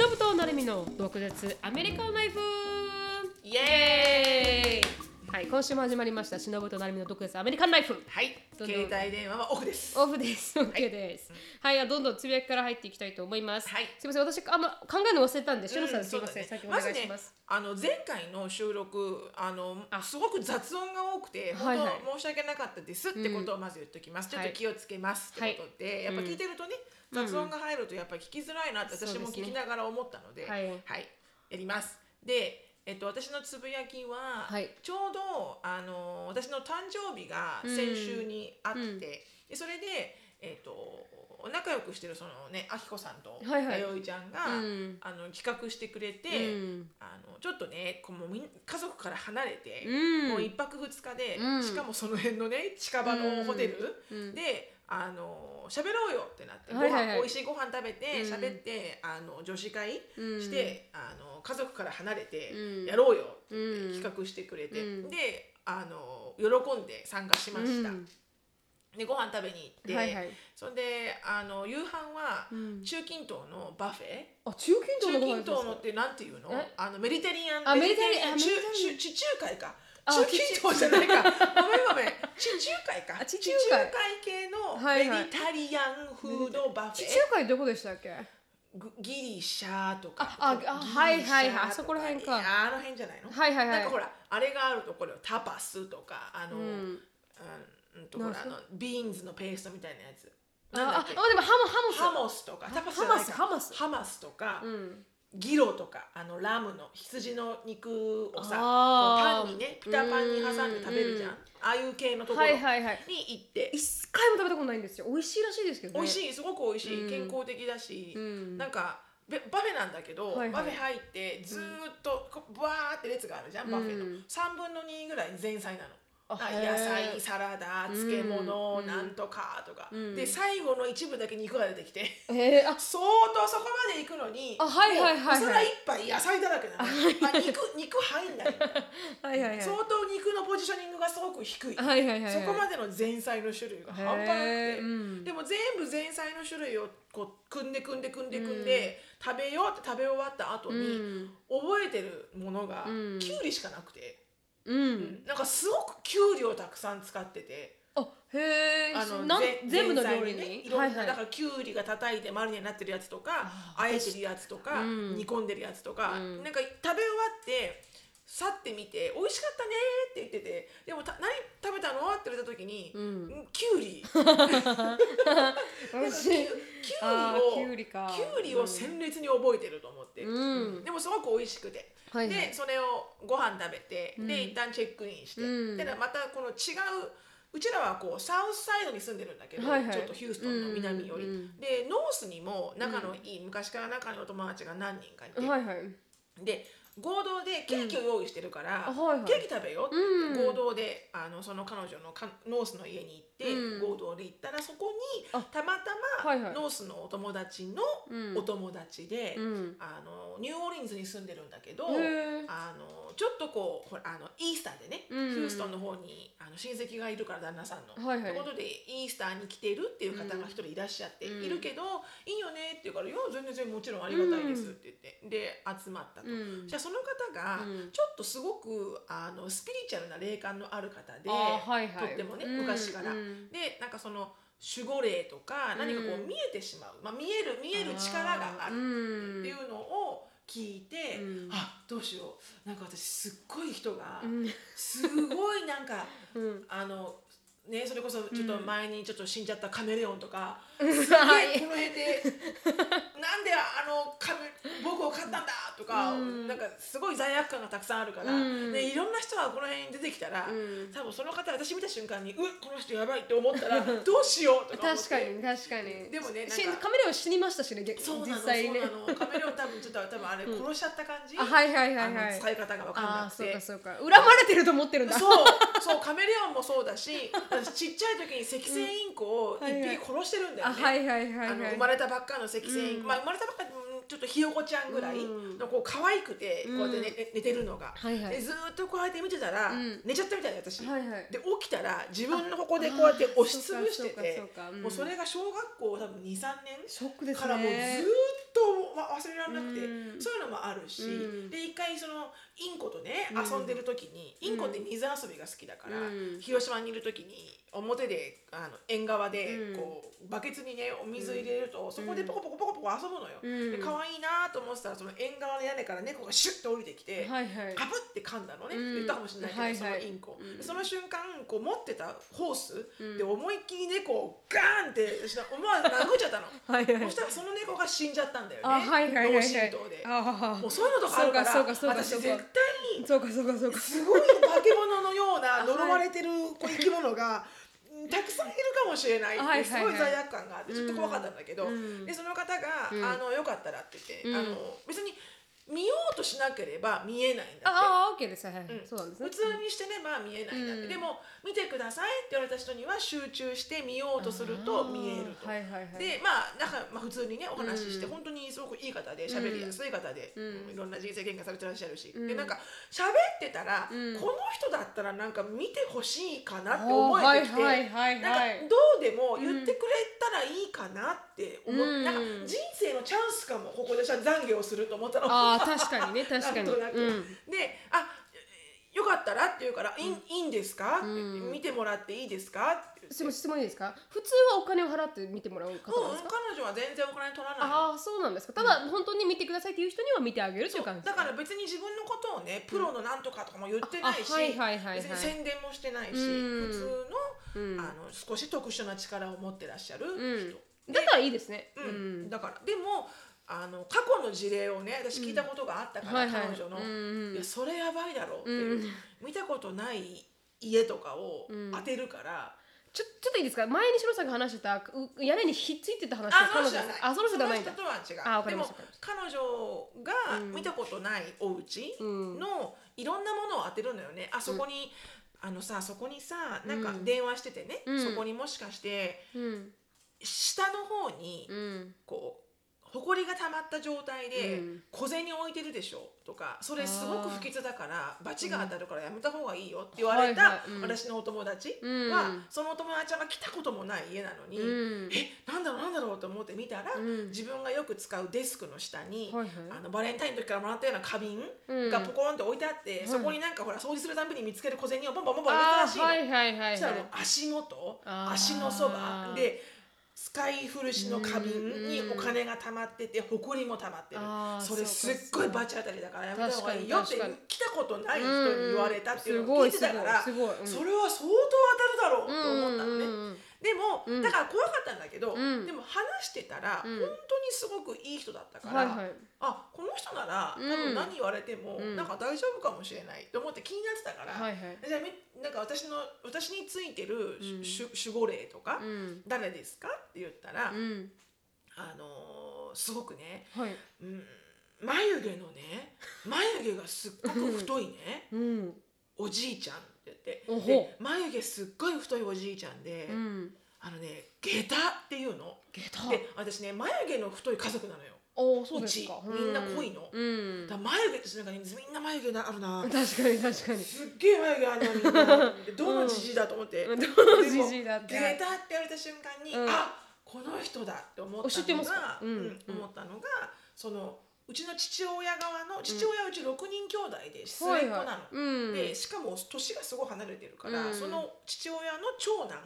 忍となるみの独舌アメリカンライフ。イエーイ。はい。今週も始まりました忍と成美の独舌アメリカンライフ。はい。携帯電話はオフです。オフです。OK です。はい、どんどんつぶやきから入っていきたいと思います。はい。すみません、私あんま考えるの忘れたんで、しのさうんすみません、ね先お願いします。ずね、あの前回の収録あのすごく雑音が多くてはい本はい。当申し訳なかったですってことをまず言っておきます、ちょっと気をつけますってことで、やっぱ聞いてるとね、雑音が入るとやっぱり聞きづらいなって私も聞きながら思ったので、はい。やります。でえっと、私のつぶやきは、はい。ちょうどあの私の誕生日が先週にあって、うん。でそれで、えっと、仲良くしてるそのねあきこさんとはいはい。弥生ちゃんが、うん。あの企画してくれて、うん。あのちょっとねこうもう家族から離れて、うん。もう一泊二日で、うん。しかもその辺のね近場のホテル、うん。であの喋ろうよってなって、はいはいはい。ご飯美味しいご飯食べてうん。喋、ってあの女子会うん。して、あの家族から離れてうん。やろうよって企画してくれて、うん。であの喜んで参加しました。うん。でご飯食べに行って、はいはい。そんであの夕飯はうん。中近東の buffet、あ、中近東の中近東のってなんていうの？え？あの Mediterranean あ Mediterranean 中中地中海か。あ中近東じゃないか。ごめんごめん。地中海か。あ地中海。系の Mediterranean food buffet、地中海どこでしたっけ？グギリシャとか。ああはいはいはい。あそこら辺か。ああの辺じゃないの、はいはいはい。なんかほらあれがあるところタパスとかあの、ううんん。うんとほらあのビーンズのペーストみたいなやつ。あ、あ、でもハモハモス。ハモスとか。タパスじゃないか。ハマス。ハマスとか、うん。ギロとかあのラムの羊の肉をさあパンにねピタパンに挟んで食べるじゃん。うん。ああいう系のところ。にはいはいはい。行って、一回も食べたことないんですよ。美味しいらしいですけどね。美味しい。すごく美味しい、うん。健康的だし、うん。なんかべ buffet なんだけど、はいはい。 buffet 入ってずーっとこうブワーって列があるじゃん buffet の、うん3分の2ぐらい前菜なの。野菜サラダ漬物、うんなんとかとか、うん。で最後の一部だけ肉が出てきて。えー、あ、相当そこまで行くのにあはいはいはいはい。もうお皿一杯野菜だらけなの、あ肉肉入んない はいはいはい。相当肉のポジショニングがすごく低い、はいはいはいはい。そこまでの前菜の種類が半端なくて、うん。でも全部前菜の種類をこう組んで組んで組んで組んで、食べようって食べ終わった後に、うん。覚えてるものがうん。きゅうりしかなくて、うん。なんかすごくきゅうりをたくさん使ってて。あ、へえ。あのなんぜ全部の料理に？ねいろんな、はいはいだからきゅうりが叩いてマリネになってるやつとかああえてるやつとか、うん煮込んでるやつとか、うんなんか食べ終わって去ってみて美味しかったねって言っててでもた何食べたの？って言われた時に、うんきゅうり。きゅうりを。きゅうりを鮮烈に覚えてると思って、うんでもすごく美味しくて、はいはい。でそれをご飯食べて、うん。で一旦チェックインして、うん。でまたこの違ううちらはこう south side に住んでるんだけど、はいはい。ちょっとヒューストンの南より、うんうん。でノースにも仲のいい、昔から仲のいいお友達が何人かいて、はいはい。で合同でケーキを用意してるから、あはいはい。ケーキ食べよって、合同であのその彼女のかノースの家に行って、うん。合同で行ったらそこにあ。たまたま、ノースのお友達のうん。お友達で、うん。あのニューオーリンズに住んでるんだけどあのちょっとこうあのイースターでね、うんヒューストンの方にあの親戚がいるから旦那さんの。はいはい。ことでイースターに来てるっていう方が一人いらっしゃって、うん。いるけどいいよねって言うから「いや全然全然もちろんありがたいです」って言って、で集まったと。うん。じゃあその方がうん。ちょっとすごくあのスピリチュアルな霊感のある方で、とってもねうん。昔から。うん。でなんかその守護霊とか何かこうんう見えてしまう、まあ、見える見える力があるうんっていうのを聞いて、うん。あどうしよう。なんか私すっごい人が、うん。すごいなんか うん。あのねそれこそちょっと前にちょっと死んじゃったカメレオンとか、うんすげはいえこの辺でなんであのカメ僕を飼ったんだとか、うんなんかすごい罪悪感がたくさんあるから、うんね、いろんな人がこの辺に出てきたら、うん多分その方私見た瞬間にうわこの人やばいって思ったらどうしようとか思って確かに確かに。でもねなんかしカメレオン死にましたしね。逆そうなの実際ね。そカメレオン多分ちょっと多分あれ殺しちゃった感じ、あはいはいはいはい。使い方が分かんなくてそうかそうか。恨まれてると思ってるんだ。そうそうカメレオンもそうだし私ちっちゃい時に赤星インコを 一匹殺してるんだよね、あはいはいはいあのはい。生まれたばっかの赤星インコ、うん。まあ生まれたばっかうんちょっとひよこちゃんぐらいうん。のこう可愛くてこうやって寝,、寝てるのが、はいはい。でずーっとこうやって見てたら、うん。寝ちゃったみたいな私、はいはい。で起きたら自分のここでこうやって押しつぶしててもうそれが小学校多分23年。からもうずーっとわ忘れられなくて、うん。そういうのもあるし、うん。で一回そのインコとねうん。遊んでる時に、インコって水遊びが好きだから、うん。広島にいる時に表であの縁側でうん。こう、バケツにねお水入れると、そこでポコポコポコポコ遊ぶのよ。うん。で可愛いなと思ってたらその縁側の屋根から猫がシュッと降りてきて。はいはい。って噛んだのね、うん。言ったかもしれないけど、はいはい。そのインコ、うん。でその瞬間こう持ってたホースうん。で思いっきり猫をガーンってし思わず殴っちゃったの。はいはい。そしたらその猫が死んじゃったんだよね。あはいはいはいはい。脳震盪で。あもうそういうのとかあるからそうかそうかそうか私絶対にそうかそうかそうか。すごい化け物のような呪われてる生き物がうんたくさんいるかもしれないってすごい罪悪感があってちょっと怖かったんだけど、うん。でその方が、うん。あのよかったらって言って、うん。あの別に見ようとしなければ見えないんだって。ああ、オッケーです。はいはい。うんそうなんですね。普通にしてれば見えないんだって、うんでも見てくださいって言われた人には集中して見ようとすると見えると。はいはいはい。でまあなんか、まあ、普通にねお話しして、うん本当にすごくいい方で喋りやすい方で、うんいろんな人生経験されてらっしゃるし、うんでなんか喋ってたら、うんこの人だったらなんか見てほしいかなって思えてきて、はいはいはいなんかはい。どうでも言ってくれたらいいかなって思っうん。なんか人生のチャンスかもここで私は懺悔をすると思ったの。ああ、確かにね、確かに。なんとなく。うん。で「あよかったら」って言うから「いいいいんですか？うん。見てもらっていいですか?」すみません質問いいですか？普通はお金を払って見てもらう方ですか、彼女は全然お金取らないの。ああそうなんですか。ただ、本当に見てくださいっていう人には見てあげるという感じだから別に自分のことをねプロのなんとかとかも言ってないしあはいはいはいはい。別に宣伝もしてないしうん。普通うん。のあの少し特殊な力を持ってらっしゃるうん。人だったらいいですね。ううん。んだからでもあの過去の事例をね私聞いたことがあったから、はいはい。彼女の、うんいやそれやばいだろうっていう、うん見たことない家とかをうん。当てるから、ちょちょっといいですか？前にしろさんが話してたう屋根にひっついてた話あ彼女あその人じゃないんだ。とは違う。あでも彼女が見たことないお家うん。のいろんなものを当てるのよね。あそこに、あのさそこにさなんかうん。電話しててね、うん。そこにもしかしてうん下の方にうん。こう埃が溜まった状態でうん。小銭置いてるでしょ？とかそれすごく不吉だから罰が当たるからやめた方がいいよって言われはいた私のお友達うん。はそのお友達は来たこともない家なのに、うん。えなんだろうなんだろうと思って見たら、うん。自分がよく使うデスクの下に、あのバレンタインの時からもらったような花瓶うん。がポコンって置いてあって、ん。そこになんかほら掃除するたびに見つける小銭をボンボンボンボン入れたあらしいの。ーはいはいはいそしたらもうはい足元足のそば。で使い古しの花瓶にお金が溜まってて埃も溜まってる。それすっごい罰当たりだからやめた方がいいよって来たことない人に言われたっていうのを聞いてたからそれは相当当たるだろうと思ったのね。でも、うん。だから怖かったんだけど、うん。でも話してたら、うん。本当にすごくいい人だったから、はいはい。あこの人なら多うん。分何言われても、うん。なんか大丈夫かもしれないと思って気になってたから、はいはい。じゃあみなんか私の私についてるうん。守守護霊とか、うん。誰ですかって言ったら、うん。あのーすごくね、はい。うん、眉毛のね眉毛がすっごく太いねうん。おじいちゃんって。で眉毛すっごい太いおじいちゃんで、うん。あのね下駄っていうの。下駄。で私ね眉毛の太い家族なのよ。おおそうですか。みんな濃いの。うん。だ眉毛ってなんか、ね、みんな眉毛あるな。確かに確かに。すっげえ眉毛あるなみんな。でどのじじいだと思って。どのじじいだって。下駄って言われた瞬間に、うん。あこの人だって思ったのがううん。ん思ったのがそのうちの父親側の父親はうち6人兄弟で末っ子なの。でしかも年がすごい離れてるから、うん。その父親の長男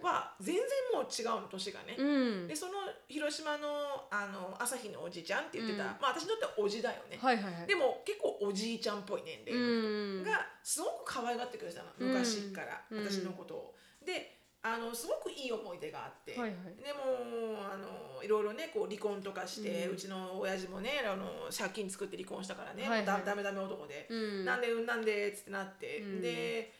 は全然もう違うの年がね。うん。でその広島のあの朝日のおじちゃんって言ってた、うん。まあ私にとってはおじだよね、でも結構おじいちゃんっぽい年齢がすごく可愛がってくれてたの。うん昔から、うん。私のことを。であのすごくいい思い出があって、はいはい。でもあのいろいろねこう離婚とかして、ううんちの親父もねあの借金作って離婚したからね、はいはい。だダメダメ男で、うん。なんでうんなんでっつってなって、うん。で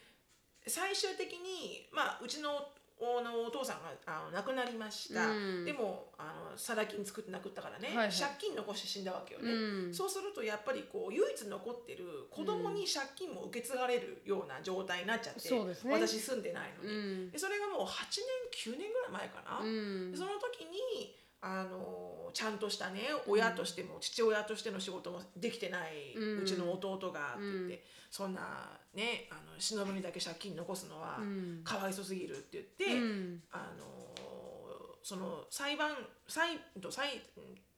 最終的にまあうちのおのお父さんがあの亡くなりました、うん。でもあのサラ金作って亡くったからね、はいはい。借金残して死んだわけよね、うん。そうするとやっぱりこう唯一残ってる子供に借金も受け継がれるような状態になっちゃって、そうですね。私住んでないのうに、ん。でそれがもう8年9年ぐらい前かな、その時にあのちゃんとしたね親としても父親としての仕事もできてない、ううんちの弟がって言って、うん。そんなねあの忍にだけ借金残すのはうん。かわいそすぎるって言って、うん。あのその裁判裁と裁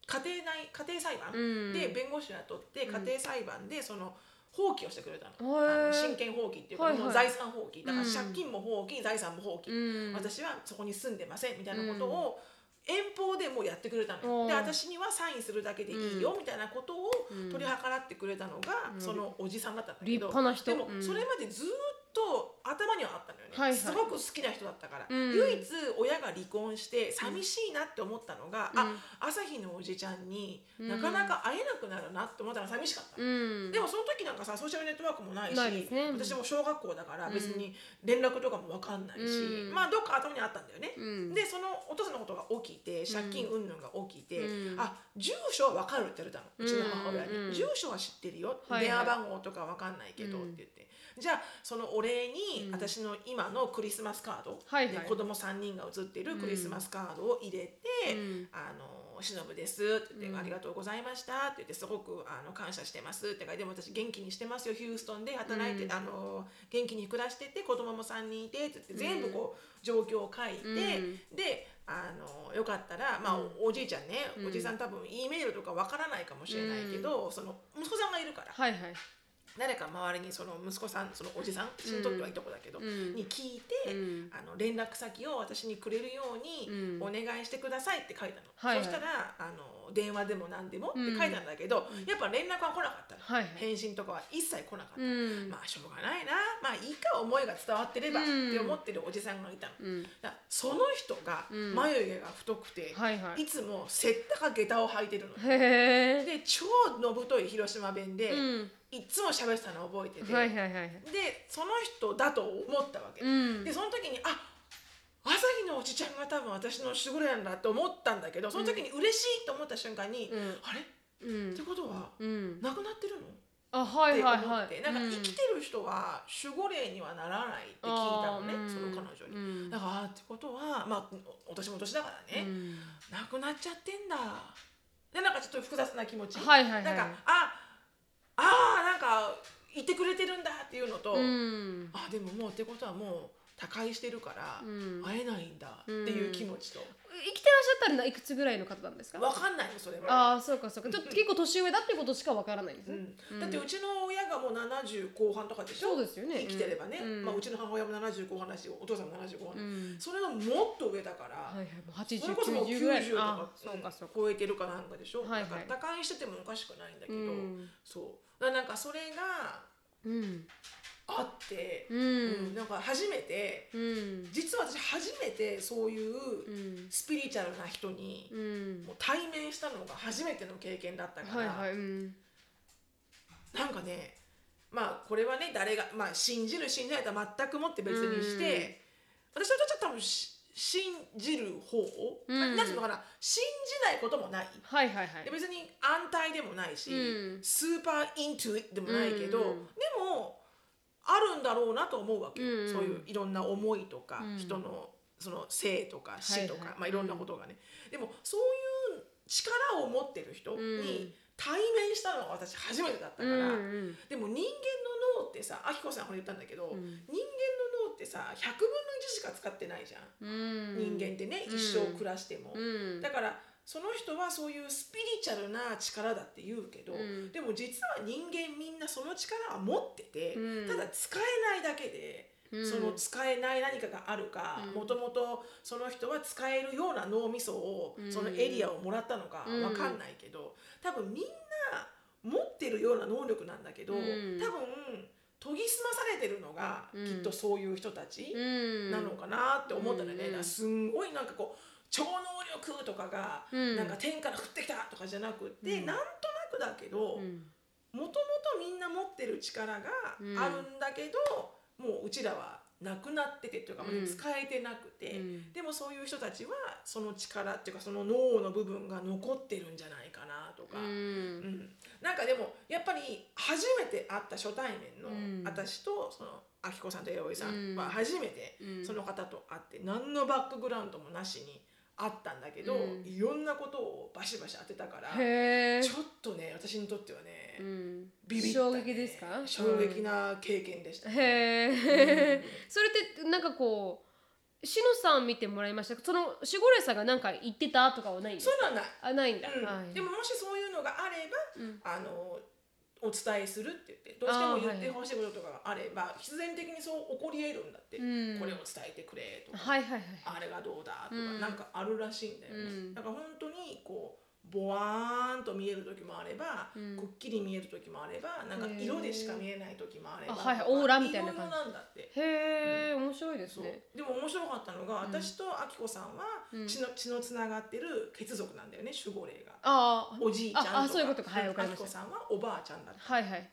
家庭内家庭裁判うん。で弁護士を雇って家庭裁判でその放棄をしてくれたの,、あの親権放棄っていうか、う財産放棄。だからうん。借金も放棄財産も放棄、うん。私はそこに住んでませんみたいなことを遠方でもうやってくれたのよ、で私にはサインするだけでいいよみたいなことを取り計らってくれたのが、そのおじさんだったんだけど立派な人。でもうん。それまでずっと頭にはあったのよね、はいはい。すごく好きな人だったから、うん。唯一親が離婚して寂しいなって思ったのが、あ朝日のおじちゃんになかなか会えなくなるなって思ったら寂しかった、うん。でもその時なんかさソーシャルネットワークもないしね。私も小学校だから別に連絡とかも分かんないし、うん。まあどっか頭にあったんだよね、うん。でそのお父さんのことが起きて借金云々が起きて、うん。あ住所は分かるって言われたの。うちの母親に、うん。うん。住所は知ってるよ、電話番号とか分かんないけどうんって言って、じゃあそのお礼にうん。私の今のクリスマスカード、はいはい。で子供3人が写ってるクリスマスカードを入れて「うん。あのしのぶです」って言って、うんありがとうございました」って言ってすごくあの感謝してますって書いてでも私元気にしてますよヒューストンで働いて、うん。あの元気に暮らしてて子供も3人いてって言って全部こう状況を書いて、うん。であのよかったら、まあうん。おじいちゃんね、うん。おじさん多分 E メールとかわからないかもしれないけど、その息子さんがいるから。はいはい誰か周りにその息子さんそのおじさん私にとってはいとこだけど、うん。に聞いて、うん。あの連絡先を私にくれるようにうん。お願いしてくださいって書いたの、はいはい。そしたらあの電話でも何でもって書いたんだけど、やっぱ連絡は来なかったの、はいはい。返信とかは一切来なかった、うん。まあしょうがないな。まあいいか思いが伝わってればっうん。て思ってるおじさんがいたの、うん。だその人がうん。眉毛が太くて、はいはい。いつもせったか下駄を履いてるのへえで超のぶとい広島弁で、うんいつも喋ってたのを覚えてて、はいはいはいはい。でその人だと思ったわけ、うん。でその時にあ朝日のおじちゃんが多分私の守護霊なんだと思ったんだけどその時に嬉しいと思った瞬間に、うん。あれ？うん。ってことはうん。亡くなってるの？あはっていはい。思って、はいなんかうん。生きてる人は守護霊にはならないって聞いたのね、その彼女に。うん。だからってことはまあお年も年だからね、うん。亡くなっちゃってんだでなんかちょっと複雑な気持ち、はいはいはい。なんかああーなんかいてくれてるんだっていうのと、うん。あでももうってことはもう他界してるからうん。会えないんだっていう気持ちと、生きてらっしゃったらいくつぐらいの方なんですか？わかんないのそれは。ああそうかそうか。ちょっと結構年上だってことしかわからないんですうねん、だってうちの親がもう70後半とかでしょ？そうですよね。生きてればね、うん。まあ、うちの母親も70後半だしお父さんも70後半、うん。それのもっと上だから、はいはいもうそれこそもう8090ぐらい。90とかあそうかそうか。超えてるかなんかでしょ、はいはい。だから打開しててもおかしくないんだけど、うん。そう。なんかそれがうんあって、ううんんなんか初めてうん。実は私初めてそういううん。スピリチュアルな人にうん。もう対面したのが初めての経験だったから、はいはいうん。なんかねまあこれはね誰が、まあ、信じる信じないとは全くもって別にして、私はちょっと多分し信じる方、うん。なんていうのかな信じないこともない。はいはいはい。で別に安泰でもないし、うん。スーパーイントゥでもないけど、うん。でもあるんだろうなと思うわけよ、うんそういういろんな思いとか、うん。人のその生とか死とか、はい。はいまあ、いろんなことがね、でもそういう力を持ってる人に対面したのが私初めてだったから、うんうん。でも人間の脳ってさあきこさんこれ言ったんだけど、ん。人間の脳ってさ100分の1しか使ってないじゃん、うん。人間ってねうん。一生暮らしても。うん。だからその人はそういうスピリチュアルな力だって言うけど、うん。でも実は人間みんなその力は持ってて、うん。ただ使えないだけで、うん。その使えない何かがあるかうん。もともとその人は使えるような脳みそを、うん。そのエリアをもらったのかうん。わかんないけど多分みんな持ってるような能力なんだけど、うん。多分研ぎ澄まされてるのが、うん。きっとそういう人たち。うん。なのかなって思ったんだよね、うん。すんごいなんかこう超能力とかが、うん。なんか天から降ってきたとかじゃなくって、うん。なんとなくだけどもうん。ともとみんな持ってる力があるんだけど、もううちらはなくなっててというか、うん。使えてなくて、うん。でもそういう人たちはその力っていうかその脳の部分が残ってるんじゃないかなとか。ううん。んなんかでもやっぱり初めて会った初対面のうん。私とそのあきこさんと弥生さうん。んは初めてうん。その方と会って何のバックグラウンドもなしに会ったんだけど、うん。いろんなことをバシバシ当てたからちょっとね私にとってはね、うん。ビビったね。衝撃ですか？衝撃な経験でした、へえ。それってなんかこうしのさん見てもらいました？その守護霊さんが何か言ってたとかはないんですか？そうない。あないんだ、うん。はい、でももしそういうのがあれば、うん。あのお伝えするって言ってどうしても言ってほしいこととかがあれば、必然的にそう起こり得るんだって、うん。これを伝えてくれとか、はいはいはい。あれがどうだとか、うん。なんかあるらしいんだよね、うん。だから本当にこうボワーンと見える時もあれば、うん。くっきり見える時もあればなんか色でしか見えない時もあればあはいオーラみたいな感じ。色々なんだって。へえ、面白いですね。でも面白かったのが、私とあきこさんはうん。血の,、血のつながってる血族なんだよね守護霊が。ああおじいちゃんとか。ああそういうことか。はいあきこさんはおばあちゃんだった。はいはい。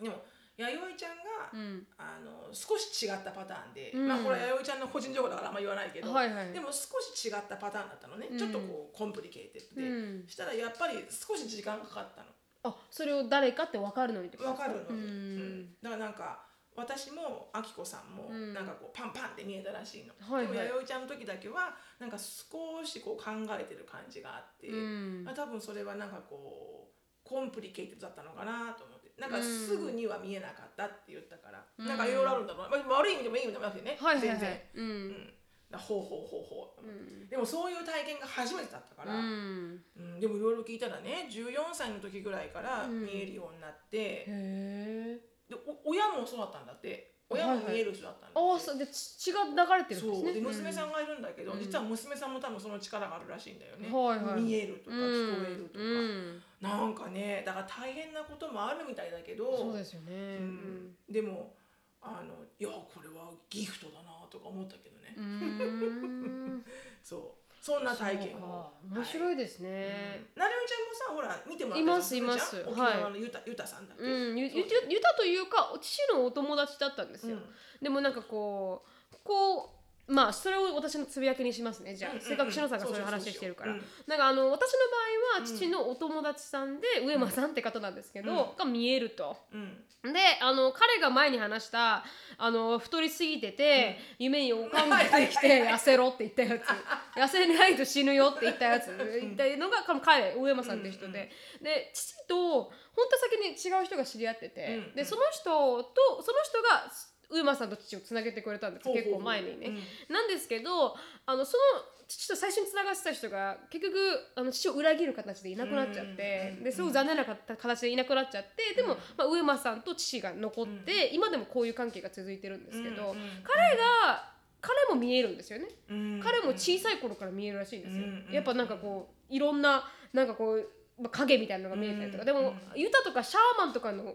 でも弥生ちゃんが、うん。あの少し違ったパターンで、うん。まあこれは弥生ちゃんの個人情報だからあんま言わないけど、はいはい。でも少し違ったパターンだったのね、うん。ちょっとこう complicated で、うん。したらやっぱり少し時間がかかったの。あそれを誰かって分かるの？にってことわかるのに、うん。うん。だからなんか私もあきこさんもうん。なんかこうパンパンって見えたらしいの、はいはい。でも弥生ちゃんの時だけはなんか少しこう考えてる感じがあって、うん。まあ、多分それはなんかこう complicated だったのかなと思ってなんかすぐには見えなかったって言ったから、うん。なんかいろいろあるんだろうな、まあ、悪い意味でもいい意味でもなくてね、はいはいはい。全然、ううん。ほうほうほうほう、うん。でもそういう体験が初めてだったから、うん。うん。でもいろいろ聞いたらね14歳の時ぐらいからうん。見えるようになって、へえでお親もそうだったんだって親も見える人だったんだって、ああそうで血が流れてるんですね。そう。で娘さんがいるんだけど、うん。実は娘さんも多分その力があるらしいんだよね、はいはい。見えるとか聞こえるとか、うん。なんかねだから大変なこともあるみたいだけどそうですよね。うん。でもあのいやこれはギフトだなとか思ったけどね、そうそんな体験を。面白いい、ですね。なるみちゃんもさほら見てもらいますいます。沖縄のゆた,、ゆたさんだっけ、うん。ゆゆゆたというか父のお友達だったんですよ。うん。でもなんかこうこうまあそれを私のつぶやきにしますね。じゃあ、うんうんうん。せっかく篠さんがそういう話してるから、うん。なんかあの私の場合は父のお友達さんで、上間さんって方なんですけど、うん。が見えると。うん。であの彼が前に話したあの太りすぎてて、夢におかんが出てきて痩せろって言ったやつ。痩せないと死ぬよって言ったやつ。言ったのが彼上間さんって人で、で父と本当先に違う人が知り合ってて、うん。でその人とその人が上間さんと父をつなげてくれたんです結構前にね。なんですけどあのその父と最初につながってた人が結局あの父を裏切る形でいなくなっちゃって、うんですごく残念な形でいなくなっちゃってでも、まあ、上間さんと父が残って、今でもこういう関係が続いてるんですけど、彼が彼も見えるんですよね、うん彼も小さい頃から見えるらしいんですよ、うんやっぱなんかこういろんななんかこうまあ影みたいなのが見えたりとか、うんでも、うん。ユタとかシャーマンとかの,、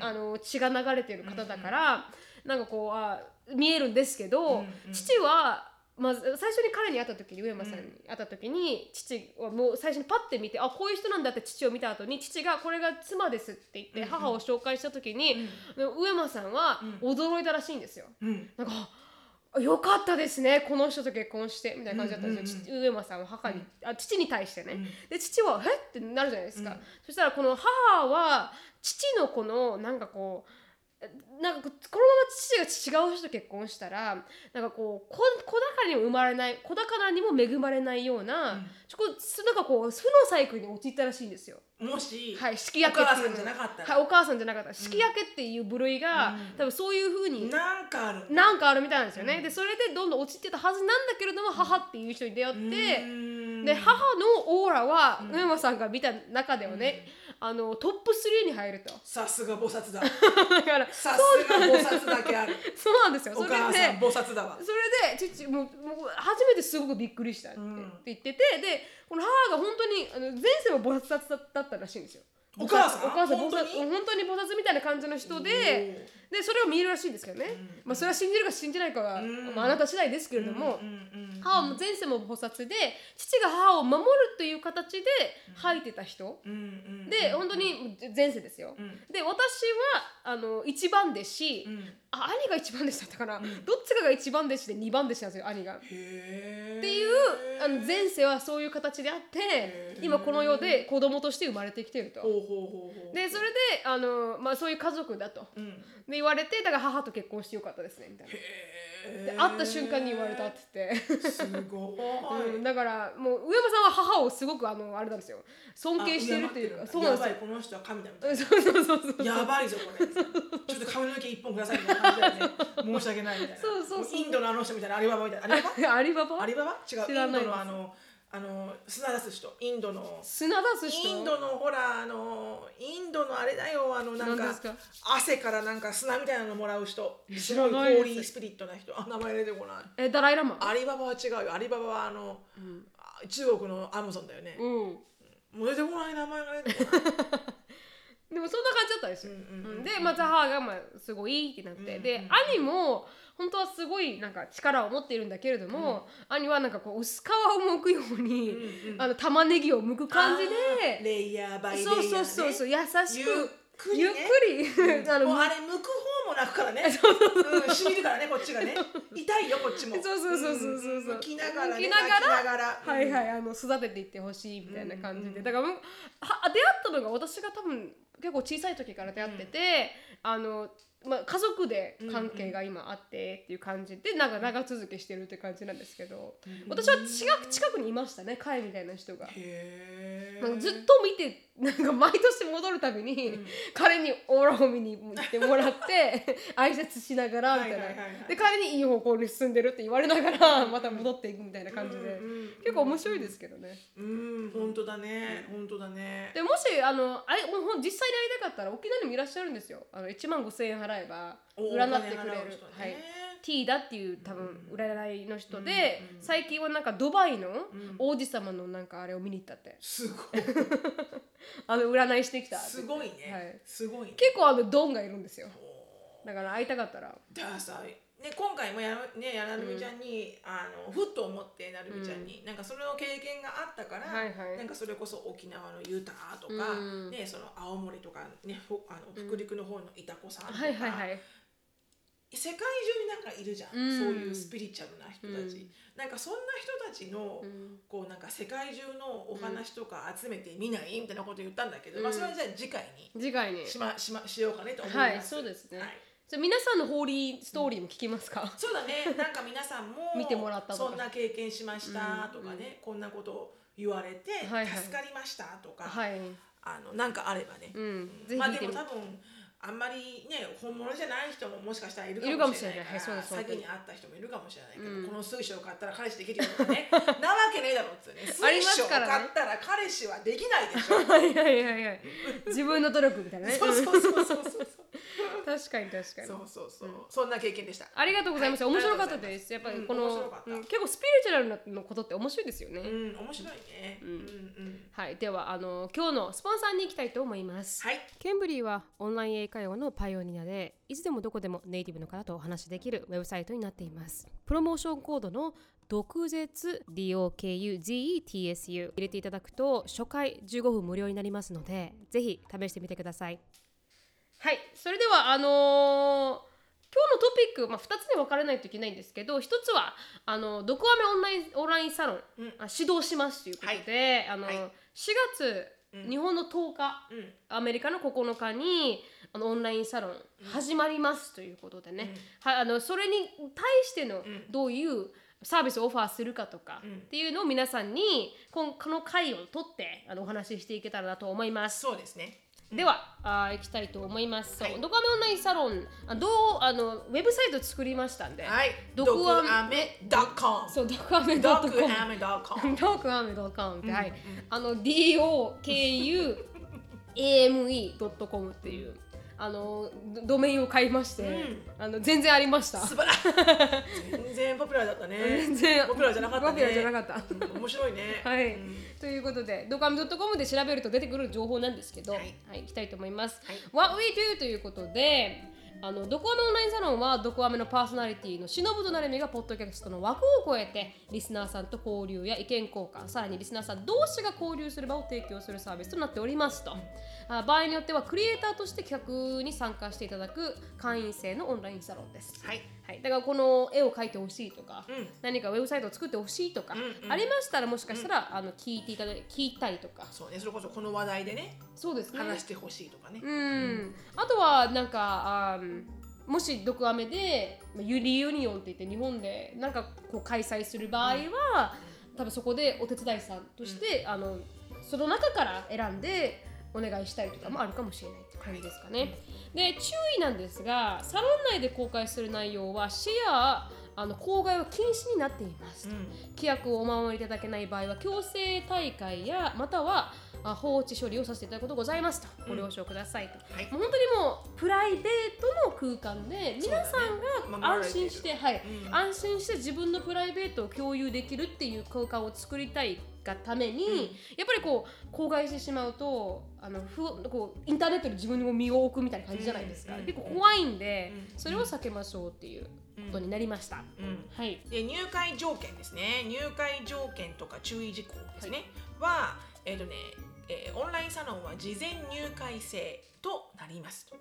あの血が流れてる方だから、なんかこうあ見えるんですけど、うんうん。父はまず最初に彼に会った時に上間さんに会った時に、父はもう最初にパッて見てあこういう人なんだって父を見た後に父がこれが妻ですって言ってうんうん。母を紹介した時に、上間さんは驚いたらしいんですよ。うん。なんかあよかったですねこの人と結婚してみたいな感じだったんですよ、うんうん父上間さんは母に、あ父に対してね、うん。で父は「え？っ?」てなるじゃないですか、うん。そしたらこの母は父のこのなんかこうなんかここのまま父が違う人と結婚したらなんかこう子子宝にも生まれない子宝にも恵まれないような、うん。ちょこなんかこう負のサイクルに陥ったらしいんですよ。もし、はい、式焼けっていう。お母さんじゃなかったら。はい、お母さんじゃなかった式焼けっていう部類が、うん。多分そういうふうになんかある。なんかあるみたいなんですよね、うん。でそれでどんどん落ちてたはずなんだけれども、母っていう人に出会って、うんで母のオーラはうん。上間さんが見た中ではね、あのトップ3に入ると。さすが菩薩だ。だからさすが菩薩だけある。そうなんですよ。それお母さんで菩薩だわ。それで父もうもう初めてすごくびっくりしたって,、言っててでこの母が本当にあの前世は菩薩だったらしいんですよ。お母さんお母さん本当に？菩薩本当に菩薩みたいな感じの人ででそれを見るらしいんですけどね、うん。まあ、それは信じるか信じないかは、うん。まあ、あなた次第ですけれども、母も前世も菩薩で父が母を守るという形で吐いてた人、で本当に前世ですよ、うん。で私はあの一番弟子、うん。あ兄が一番弟子だったかな、ん。どっちかが一番弟子で二番弟子なんですよ兄が。っへていうあの前世はそういう形であって今この世で子供として生まれてきてると。でそれであの、まあ、そういう家族だと。うんで言われてだから母と結婚してよかったですねみたいな。へで会った瞬間に言われたって言って。すごい、うん、だからもう上山さんは母をすごくあのあれなんですよ。尊敬してるっていうかそうなんですよ。やばいこの人は神だみたいうん そうそうそうそうなやばいぞこれちょっと髪の毛一本くださいみたいな感じだよね申し訳ないみたいな。そうそうそうインドのあの人みたいな。アリババみたいな。アリババ？アリババ？アリババ？違うインドのあのあの砂出す人。インドの。砂出す人？インドのほらあのインドのあれだよ。あのなんか汗からなんか砂みたいなのもらう人。知すごいらないです。氷スピリットな人。あ名前出てこない。えダライラマ？アリババは違うよ。アリババはあの、あ中国のアマゾンだよね、うん。もう出てこない名前が出てこない。でもそんな感じだったんですよ、うんうんうんうんでまた母がまあすごいってなって、うんうんで兄も本当はすごいなんか力を持っているんだけれども、兄はなんかこう薄皮を剥くように、うんうんあの玉ねぎを剥く感じでレイヤーバイレイヤー、そうね、そうそうそう優しくゆっくりね。あのもうあれ剥く方も泣くからね。うんしみるからねこっちがね。痛いよこっちも。そうそうそうそうそうそう。ん剥きながらねながら泣きながら。はいはいあの育てていってほしいみたいな感じで、うんうんだからは出会ったのが私が多分結構小さい時から出会ってて、あのまあ、家族で関係が今あってっていう感じでなんか長続けしてるって感じなんですけど、私は近く近くにいましたね会みたいな人が。へなんかずっと見てなんか毎年戻るたびに、うん。彼にオーラを見に行ってもらって 挨拶しながらみたいな、で彼にいい方向に進んでるって言われながらまた戻っていくみたいな感じで、結構面白いですけどね。うん本当だね。本当だね。でもしあのあれ実際に会いたかったら沖縄にもいらっしゃるんですよ。あの1万5000円払えばお占ってくれる、はい、T だっていう多分占いの人で、うん最近はなんかドバイのん。王子様のなんかあれを見に行ったって。すごい。あの占いしてきたすごいね、はい。すごいね。結構あのドンがいるんですよ。だから会いたかったら。だからさ、ね、今回もやねやなるみちゃんに、あのふっと思ってなるみちゃんに、なんかそれの経験があったから、はいはい。なんかそれこそ沖縄のユタとか、うん。ねその青森とかねほあの北陸の方のいた子さんとか、はいはいはい。世界中になんかいるじゃん、うん。そういうスピリチュアルな人たち、うん。なんかそんな人たちの、うん。こうなんか世界中のお話とか集めてみないみたいなこと言ったんだけど、うん。まあそれはじゃあ次回に次回に。しましましようかねと思います。はいそうですね。はいじゃあ皆さんのホーリーストーリーも聞きますか、そうだね、なんか皆さんも 見てもらったそんな経験しましたとかね、こんなことを言われてはいはい。助かりましたとか、はい。あのなんかあればね、うん。まあでも多分あんまりね本物じゃない人ももしかしたらいるかもしれないから詐欺にあった人もいるかもしれないけど、うん。この水晶を買ったら彼氏できるよとかね。なわけねえだろっつうね。水晶を買ったら彼氏はできないでしょ。は いはいはいはい自分の努力みたいなね。そうそうそうそうそう確かに確かに。そうそうそう、そんな経験でした。ありがとうございます、はい。面白かったです。やっぱりこの、うん結構スピリチュアルなことって面白いですよね、うん面白いね、うん、うんはい。ではあの今日のスポンサーに行きたいと思います。はい。ケンブリーはオンライン英会話のパイオニアでいつでもどこでもネイティブの方とお話しできるウェブサイトになっています。プロモーションコードの毒舌 DOKUZETSU 入れていただくと初回15分無料になりますのでぜひ試してみてください。はい。それではあのー今日のトピック、まあ、2つに分かれないといけないんですけど1つはあのドクアメオンラインオンラインサロン、うん。あ指導しますということで、あのはい4月、日本の10日、うん。アメリカの9日にあのオンラインサロン始まりますということでね、はあのそれに対してのどういうサービスをオファーするかとかうん。っていうのを皆さんにこんこの回を取ってあのお話ししていけたらなと思います。そうですねではあ行きたいと思います。はい。ドクアメオンラインサロンあどうあのウェブサイト作りましたんで、はい。ドクアメ .com そうドクアメド .com クアメ .com ドクアメ .com って、はい、あの DOKUAME.com っていう あのドドメインを買いまして、うん。あの全然ありました。素晴らしい。全然ポピュラーだったね。全然。ポピュラーじゃなかったね。ポピュラーじゃなかった。うん面白いね。はい、うん。ということで、ドクアメ .com で調べると出てくる情報なんですけど、ははいい、行きたいと思います。はい。What we do ということで、あのドコアメオンラインサロンはドコアメのパーソナリティのしのぶとなるみがポッドキャストの枠を超えてリスナーさんと交流や意見交換さらにリスナーさん同士が交流する場を提供するサービスとなっておりますと、あ場合によってはクリエイターとして企画に参加していただく会員制のオンラインサロンです、はい。はい、だからこの絵を描いてほしいとか、うん。何かウェブサイトを作ってほしいとか、うんうん。ありましたらもしかしたら、あの聞いていただ聞いたりとか。そうね。それこそこの話題でねそうですね。話してほしいとかね。うん、あとはなんかあーもし毒アメでまあユリユニオンって言って日本でなんかこう開催する場合は、多分そこでお手伝いさんとして、あのその中から選んでお願いしたりとかもあるかもしれないって感じですかね。で注意なんですがサロン内で公開する内容はシェアあの公害は禁止になっています、規約をお守りいただけない場合は強制大会やまたはあ放置処理をさせていただくことございますとご了承くださいと、はい。もう本当にもうプライベートの空間で皆さんが安心して、はい、うん安心して自分のプライベートを共有できるっていう空間を作りたいがために、やっぱりこう公害してしまうとあのふこうインターネットで自分の身を置くみたいな感じじゃないですか、うん。結構怖いんで、うん。それを避けましょうっていうことになりました、うん。はい。で入会条件ですね。入会条件とか注意事項ですね、はえっ、とね、えーオンラインサロンは事前入会制となりますと、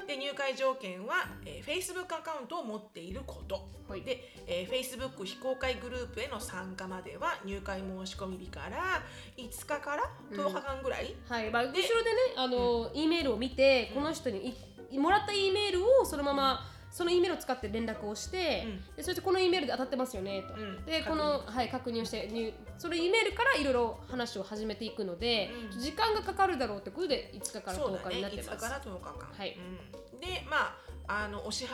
うん、で入会条件は、えー、Facebook アカウントを持っていること、はい。で、えー、Facebook 非公開グループへの参加までは入会申し込み日から5日から10日間ぐらい、はい。まあ、後ろでねあの、E メールを見てこの人にいもらった E メールをそのままその E メールを使って連絡をして、うん。でそしてこの E メールで当たってますよねと、うん。でこの、はい、確認をして入その E メールからいろいろ話を始めていくので、うん。時間がかかるだろうってことで5日から10そうだね。日になって5ます。日から10日間、でまああのお支払い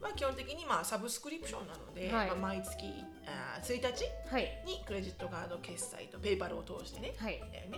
は基本的にまあサブスクリプションなので、はい。まあ、毎月あー1日はい。にクレジットカード決済とペイパルを通してね、はい。ね。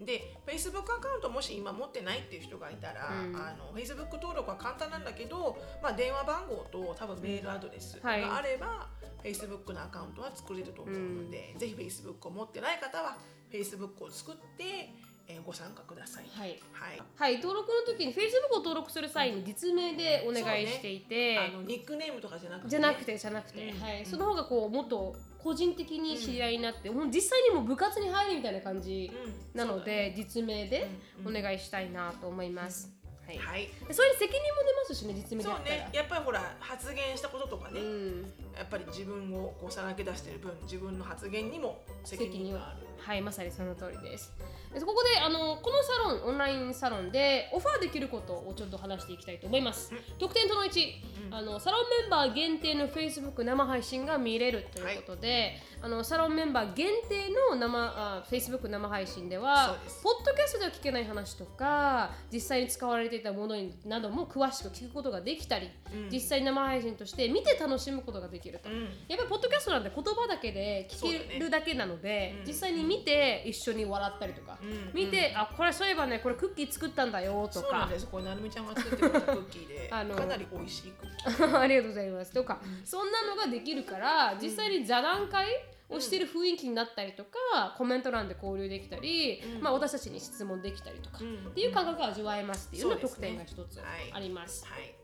うん。で Facebook アカウントもし今持ってないっていう人がいたら、うん。あの Facebook 登録は簡単なんだけど、まあ、電話番号と多分メールアドレスがはい。あれば、Facebook のアカウントは作れると思うので、ぜひ Facebook を持ってない方は Facebook を作って、えーご参加ください。はい。はい。はい、登録の時に Facebook を登録する際に実名でお願いしていて、あのニックネームとかじゃなくてね、じゃなくてじゃなくて、うん。はい、その方がこうもっと個人的に知り合いになって、もう実際にもう部活に入るみたいな感じうん。なので、実名でうん。お願いしたいなと思います。はい。はい。でそれに責任も出ますしね実名でやったら。ね。やっぱりほら発言したこととかね、うん、やっぱり自分をこうさらけ出してる分自分の発言にも責任がある。はいまさにその通りです。でここであのこのサロンオンラインサロンでオファーできることをちょっと話していきたいと思います、特典との1、うん。あのサロンメンバー限定の Facebook 生配信が見れるということで、あのサロンメンバー限定の生あ Facebook 生配信でそはポッドキャストでは聞けない話とか実際に使われていたものになども詳しく聞くことができたり、うん。実際生配信として見て楽しむことができると、うん。やっぱりポッドキャストなんで言葉だけで聞けるだけなので、うん。実際に見て一緒に笑ったりとか、うん。見て、あこれそういえばねこれクッキー作ったんだよとか。そうなんです。これなるみちゃんが作ってくれたクッキーで。あのかなり美味しいクッキー。ありがとうございます。とか、そんなのができるから実際に座談会をしてる雰囲気になったりとか、コメント欄で交流できたり、うん。まあ、私たちに質問できたりとか、うん。っていう感覚が味わえますっていうのが特典が一つはいあります。はい。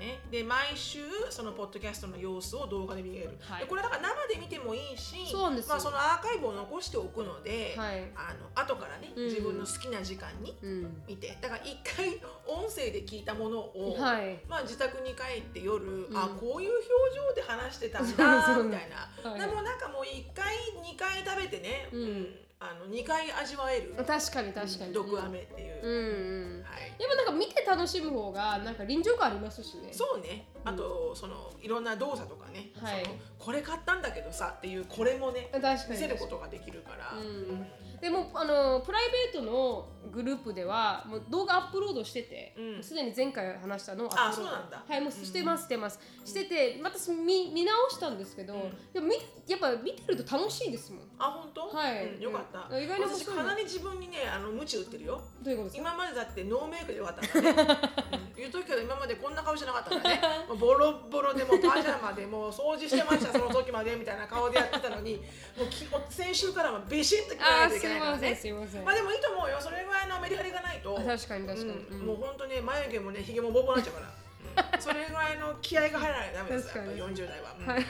ね。で毎週そのポッドキャストの様子を動画で見れる。はい。でこれだから生で見てもいいし、そまあそのアーカイブを残しておくので、はい。あの後からね、うん。自分の好きな時間にうん。見て、だから一回音声で聞いたものを、はい。まあ自宅に帰って夜、ん。あこういう表情で話してたん そうだそうみたいな。はい。でもなんかもう一回二回食べてね、うんあの二回味わえる。確かに確かに。毒飴っていう。うんうんはい。やっぱなんか見て楽しむ方がなんか臨場感ありますしね。そうね。あと、そのいろんな動作とかね、はいそのこれ買ったんだけどさっていうこれもね確かに見せることができるから。うんでもあのプライベートのグループではもう動画アップロードしててうん。すで、に前回話したのをアップロード。あそうなんだ。はいもうしてますしてます、しててまた見見直したんですけど、うん。でも見やっぱ見てると楽しいですもん。あ本当？はい。うんよかった。うん。意外に面私かなり自分にねあの鞭打ってるよ。どういうことですか今までだってノーメイクでよかったからね。うん。言うとくけど今までこんな顔してなかったからね。ボロボロでもうパジャマでもう掃除してましたその時までみたいな顔でやってたのに、もうき先週からはビシッと決めないといあーすいません。すいません、まあでもいいと思うよ。それぐらいのメリハリがないと。あ確かに確かに、うんうん。もう本当ね眉毛もねひげもボーボーになっちゃうから、うん。それぐらいの気合が入らないとダメですよやっぱ40代は、うん。はい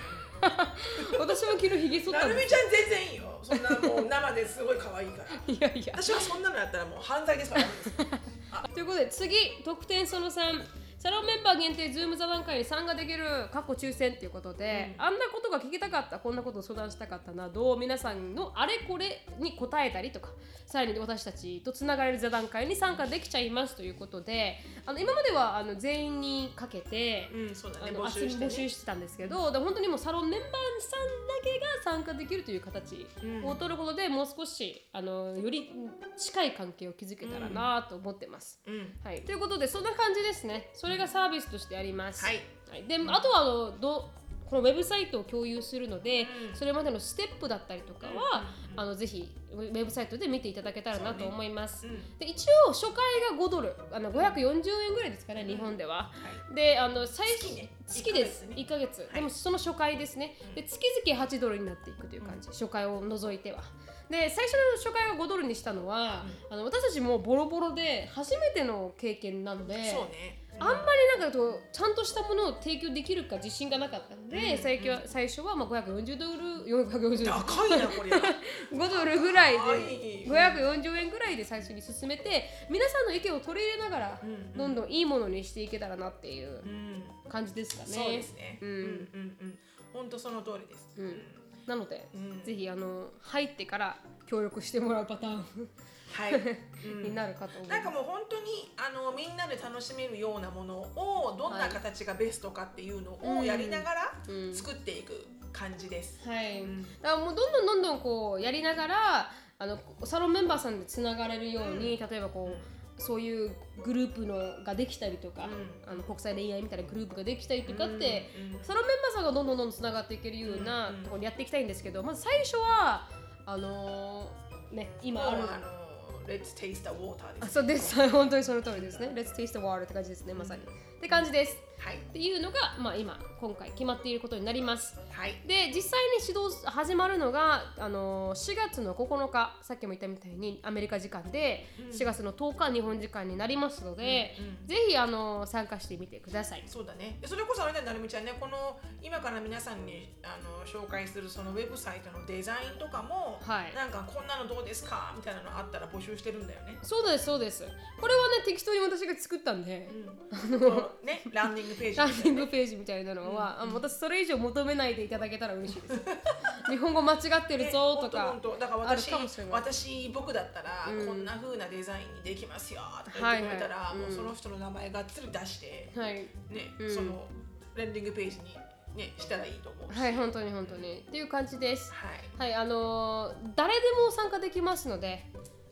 私も昨日ひげ剃ったなるみちゃん全然いいよ。そんなもう生ですごい可愛いから。いやいや。私はそんなのやったらもう犯罪ですから、ということで次特典その3サロンメンバー限定ズーム座談会に参加できる過去抽選っていうことで、あんなことが聞きたかったこんなことを相談したかったなど皆さんのあれこれに答えたりとかさらに私たちとつながれる座談会に参加できちゃいますということであの今まではあの全員にかけて、うんそうだねあの募集して、ね、募集してたんですけど、で本当にもうサロンメンバーさんだけが参加できるという形を取ることで、もう少しあのより近い関係を築けたらなと思ってます。うん。はい、ということでそんな感じですね。それがサービスとしてあります。はい。はい、であとはあのどこのウェブサイトを共有するので、うん。それまでのステップだったりとかは、あのぜひウェブサイトで見ていただけたらなと思います。うん。で一応初回が5ドル。あの540円ぐらいですかね、日本では。はであの最月ね。月です。一1ヶ月、でもその初回ですね。で月々8ドルになっていくという感じ、初回を除いてはで最初の初回が5ドルにしたのは、あの私たちもボロボロで初めての経験なのでそうね。あんまりなんかとちゃんとしたものを提供できるか自信がなかったので、最近は最初はまあ540ドル440ドル高いなこれは5ドルぐらい高でい540円ぐらいで最初に進めて皆さんの意見を取り入れながら、うんどんどんいいものにしていけたらなっていううん。感じですかね。そうですね。うん。うんうんうん。本当その通りです。うんなので、うん。ぜひあの入ってから協力してもらうパターン はい。うん。になるかと思います。なんかもう本当にあのみんなで楽しめるようなものをどんな形がベストかっていうのをやりながらうん。作っていく感じです。はい、うん。だからもうどんどんどんどんこうやりながらあのサロンメンバーさんでつながれるように、例えばこうそういうグループのができたりとか、うん。あの国際恋愛みたいなグループができたりとかって、うんうんサロンメンバーさんがどんどんどんどんつながっていけるようなうんところにやっていきたいんですけど、まず最初はあのーね今ある。あの Let's taste the water です。あそうです。本当にその通りですね。Let's taste the water って感じですねまさに、って感じですはい。っていうのが、まあ、今今回決まっていることになります。はい。で実際に指導始まるのが、あのー4月の9日さっきも言ったみたいにアメリカ時間で4月の10日日本時間になりますので、うんぜひ、あのー参加してみてください。そうだね。でそれこそあれだよなるみちゃんね、この今から皆さんにあの紹介するそのウェブサイトのデザインとかも、はい。なんかこんなのどうですか？みたいなのあったら募集してるんだよね。そうですそうです。これはね適当に私が作ったんで、うん、そのねランディングページランディングページみたいなのは、あの私それ以上求めないでいただけたら嬉しいです。日本語間違ってるぞとか、だから私かもしれない。私僕だったら、うんこんな風なデザインにできますよとか言ってくれたら、はいはい。もううん。その人の名前がっつり出して、はい。ね、うん。そのランディングページにねしたらいいと思うし。はい本当に本当に。っていう感じです。はい。はいあのー誰でも参加できますので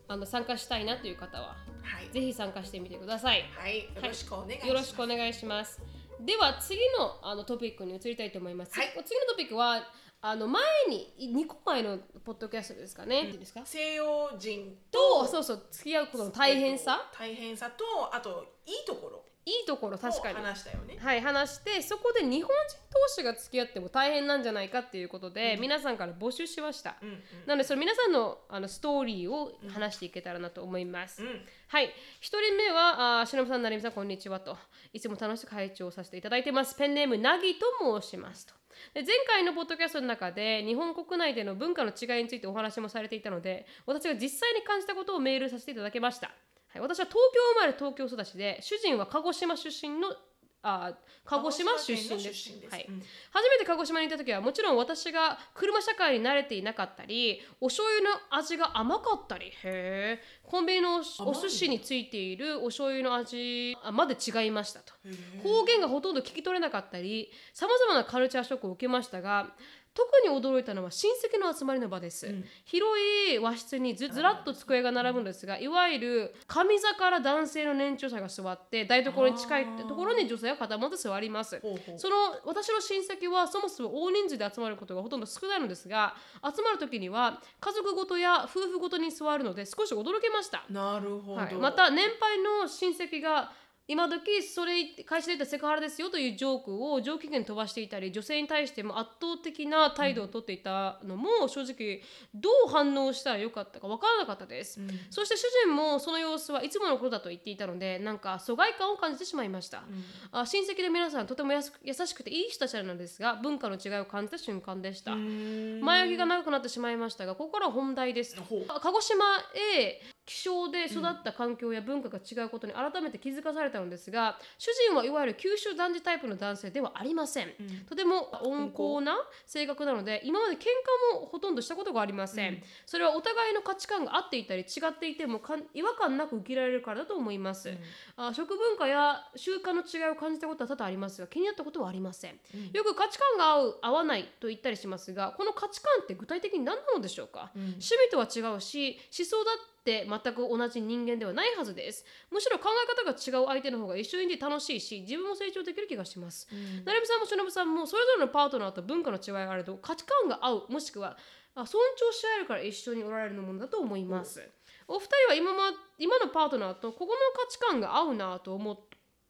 あの参加したいなという方ははい。ぜひ参加してみてください。はい、よろしくお願いします。よろしくお願いします。では次のあのトピックに移りたいと思います、はい。次のトピックはあの前に2個前のポッドキャストですかね、いいですか？西洋人ととそうそう付き合うことの大変さ。大変さとあといいところいいところ確かをに話したよね。はい話してそこで日本人同士が付き合っても大変なんじゃないかっていうことで、皆さんから募集しました、うんうん。なのでそれ皆さんのあのストーリーを話していけたらなと思います、うん。はい一人目はあしのぶさんなるみさんこんにちはと。いつも楽しく拝聴させていただいてます。ペンネームなぎと申しますと。で前回のポッドキャストの中で日本国内での文化の違いについてお話もされていたので私が実際に感じたことをメールさせていただきました、はい、私は東京生まれ東京育ちで主人は鹿児島出身のあ鹿児島出身です。はい。うん。初めて鹿児島に行った時はもちろん私が車社会に慣れていなかったりお醤油の味が甘かったり。へえコンビニのおお寿司についているお醤油の味あまで違いましたと。方言がほとんど聞き取れなかったりさまざまなカルチャーショックを受けましたが特に驚いたのは親戚の集まりの場です、広い和室にずずらっと机が並ぶんですがいわゆる上座から男性の年長者が座って台所に近いところに女性が固まって座ります。その私の親戚はそもそも大人数で集まることがほとんど少ないのですが集まる時には家族ごとや夫婦ごとに座るので少し驚きました、なるほど。はい、また年配の親戚が今時それ会社で言ったらセクハラですよというジョークを上機嫌に飛ばしていたり女性に対しても圧倒的な態度をとっていたのも正直どう反応したらよかったか分からなかったです、そして主人もその様子はいつものことだと言っていたのでなんか疎外感を感じてしまいました、あ親戚の皆さんとてもやす優しくていい人たちなんですが文化の違いを感じた瞬間でした。前置きが長くなってしまいましたがここから本題です。鹿児島へ気象で育った環境や文化が違うことに改めて気づかされたたのですが主人はいわゆる九州男児タイプの男性ではありません、うん。とても温厚な性格なので今まで喧嘩もほとんどしたことがありません、うん。それはお互いの価値観が合っていたり違っていても違和感なく受けられるからだと思います、あ食文化や習慣の違いを感じたことは多々ありますが気になったことはありません、うん。よく価値観が合う合わないと言ったりしますがこの価値観って具体的に何なのでしょうか、うん。趣味とは違うし思想だって全く同じ人間ではないはずです。むしろ考え方が違う相手の方が一緒にいて楽しいし自分も成長できる気がします。うん。成美さんも忍さんもそれぞれのパートナーと文化の違いがあると価値観が合うもしくはあ尊重し合えるから一緒におられるものだと思います、お二人は今,、ま、今のパートナーとここの価値観が合うなと思う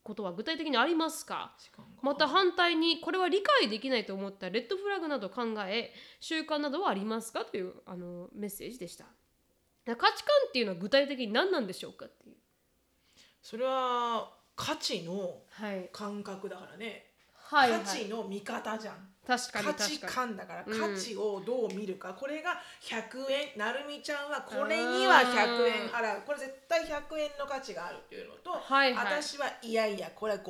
ことは具体的にありますか。また反対にこれは理解できないと思ったレッドフラグなど考え習慣などはありますか？というあのメッセージでした価値観っていうのは具体的に何なんでしょうかっていう。それは価値のはい。感覚だからね、はい、はい、価値の見方じゃん。確かに価値確かに。観だからうん。価値をどう見るか、これが100円。なるみちゃんはこれには100円払う。これ絶対100円の価値があるっていうのと、はいはい。私はいやいやこれ500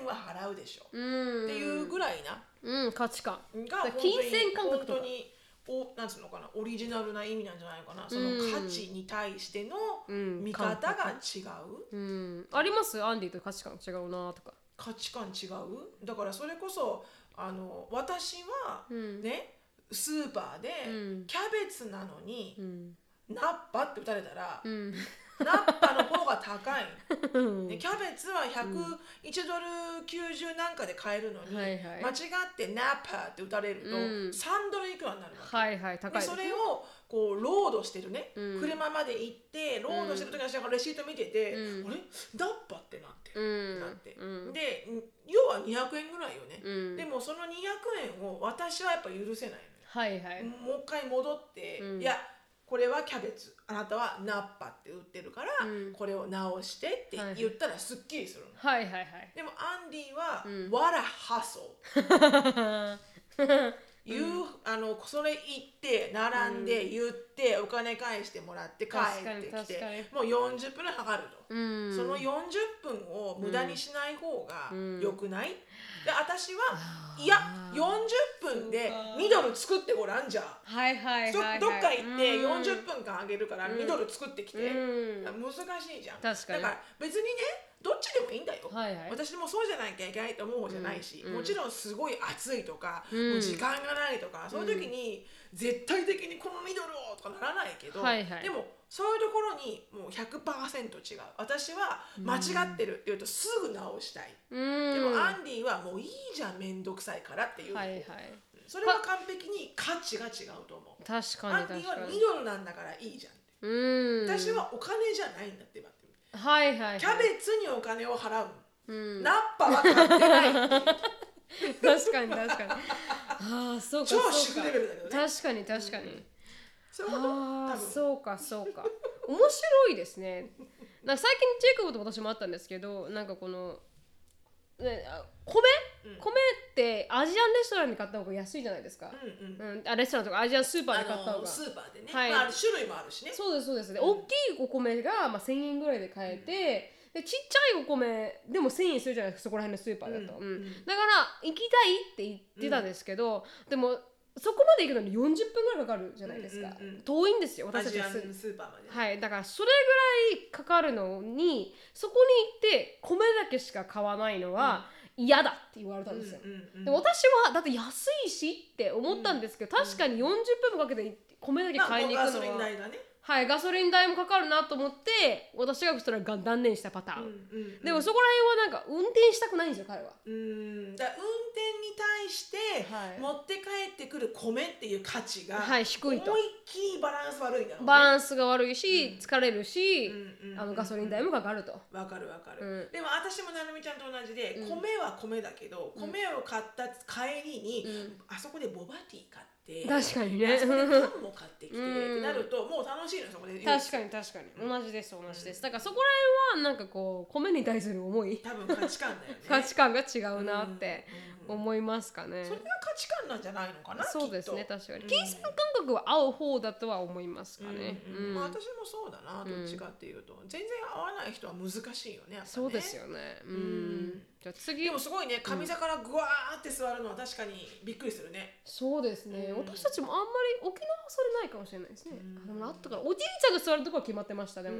円は払うでしょ、うん。っていうぐらいなうん価値観。が金銭感覚とか。本当におなんつうのかなオリジナルな意味なんじゃないかな。その価値に対してのうん。見方が違う、うん。あります？アンディと価値観違うなとか。価値観違う？だからそれこそあの私はうん。ね、スーパーでうん。キャベツなのにうん。ナッパって打たれたら、うんナッパの方が高い、キャベツは101ドル90なんかで買えるのに、はいはい。間違ってナッパって打たれると、うん。3ドルいくらになるわけ、はいはい高いそれをこうロードしてるね、うん。車まで行ってロードしてる時に私がレシート見てて、うん。あれ？ナッパってなってうる、ん。なって、うん。で要は200円ぐらいよね、うん。でもその200円を私はやっぱ許せないのよ。はいはい。もう一回戻って、うん。いやこれはキャベツ。あなたはナッパって売ってるから、うん。これを直してってはい言ったらすっきりするの、はいはいはい。でもアンディは 「うん。What a hustle」言う、あのそれ言って並んで言って、お金返してもらって帰ってきてもう40分かかると、うん。その40分を無駄にしない方が良くない、で私はいや40分でミドル作ってごらんじゃあはいはいどはいはい。どっか行ってうん。40分間あげるからミドル作ってきて、うん。難しいじゃん。確かに。だから別にねどっちでもいいんだよ、はいはい。私もそうじゃなきゃいけないと思う方じゃないし、うん。もちろんすごい暑いとか、うん。もう時間がないとかそういう時に絶対的にこのミドルをとかならないけど、はいはい。でもそういうところにもう100%違う。私は間違ってるって言うとすぐ直したい、うん。でもアンディはもういいじゃん面倒くさいからっていう、はいはい。それは完璧に価値が違うと思う。確かアンディはミドルなんだからいいじゃん。うん。私はお金じゃないんだってばって。はいはいはい。キャベツにお金を払う、うん。ナッパは買ってない 確かに確かに。ああそうか超そうか。レベルだけどね。確かに確かに、そういうこと？ああそうかそうか。面白いですね。なんか最近ジェイコブと私もあったんですけどなんかこの、ね、あ米、うん。米ってアジアンレストランで買った方が安いじゃないですか、うんうん。うん、あレストランとかアジアンスーパーあで買った方が。のスーパーでね、はい。まあ、種類もあるしね。そうですそうです。で、大きいお米が、まあ、1000円ぐらいで買えて、でちっちゃいお米でも1000円するじゃないですかそこら辺のスーパーだと、うん。うん。だから行きたいって言ってたんですけど、でもそこまで行くのに40分ぐらいかかるじゃないですか、うんうんうん。遠いんですよ私たち。スーパーまで、はいだからそれぐらいかかるのにそこに行って米だけしか買わないのは嫌だって言われたんですよ、うんうんうん。で私はだって安いしって思ったんですけど、確かに40分もかけて米だけまあ買いに行くのは、代がね、はいガソリン代もかかるなと思って私がそれが断念したパターン、でもそこら辺はなんか運転したくないんですよ彼は。うん。だから運転に対してはい。持って帰ってくる米っていう価値がはい低いと。思いっきりバランス悪いんだろうね。バランスが悪いし、疲れるし、あのガソリン代もかかると、わかるわかる、うん。でも私もなるみちゃんと同じで、うん。米は米だけど米を買った帰りに、うん。あそこでボバティー買ってって。確かにね。あそこでパンも買ってきてうんってなるともう楽しいのそこで。確かに確かに。同じです同じです。だからそこら辺はなんかこう米に対する思い。多分価値観だよね。価値観が違うなって思いますかね。それが価値観なんじゃないのかなそうですね確かに。うん。金銭感覚は合う方だとは思いますかね。うんうんうん。まあ、私もそうだなどっちかっていうと、全然合わない人は難しいよねそうですよね。うん。うん。じゃあ次。でもすごいね上座からぐわーって座るのは確かにびっくりするね。そうですね、うん。私たちもあんまり沖縄はそれないかもしれないですね、うん。あでもあったからおじいちゃんが座るとこは決まってましたでも,、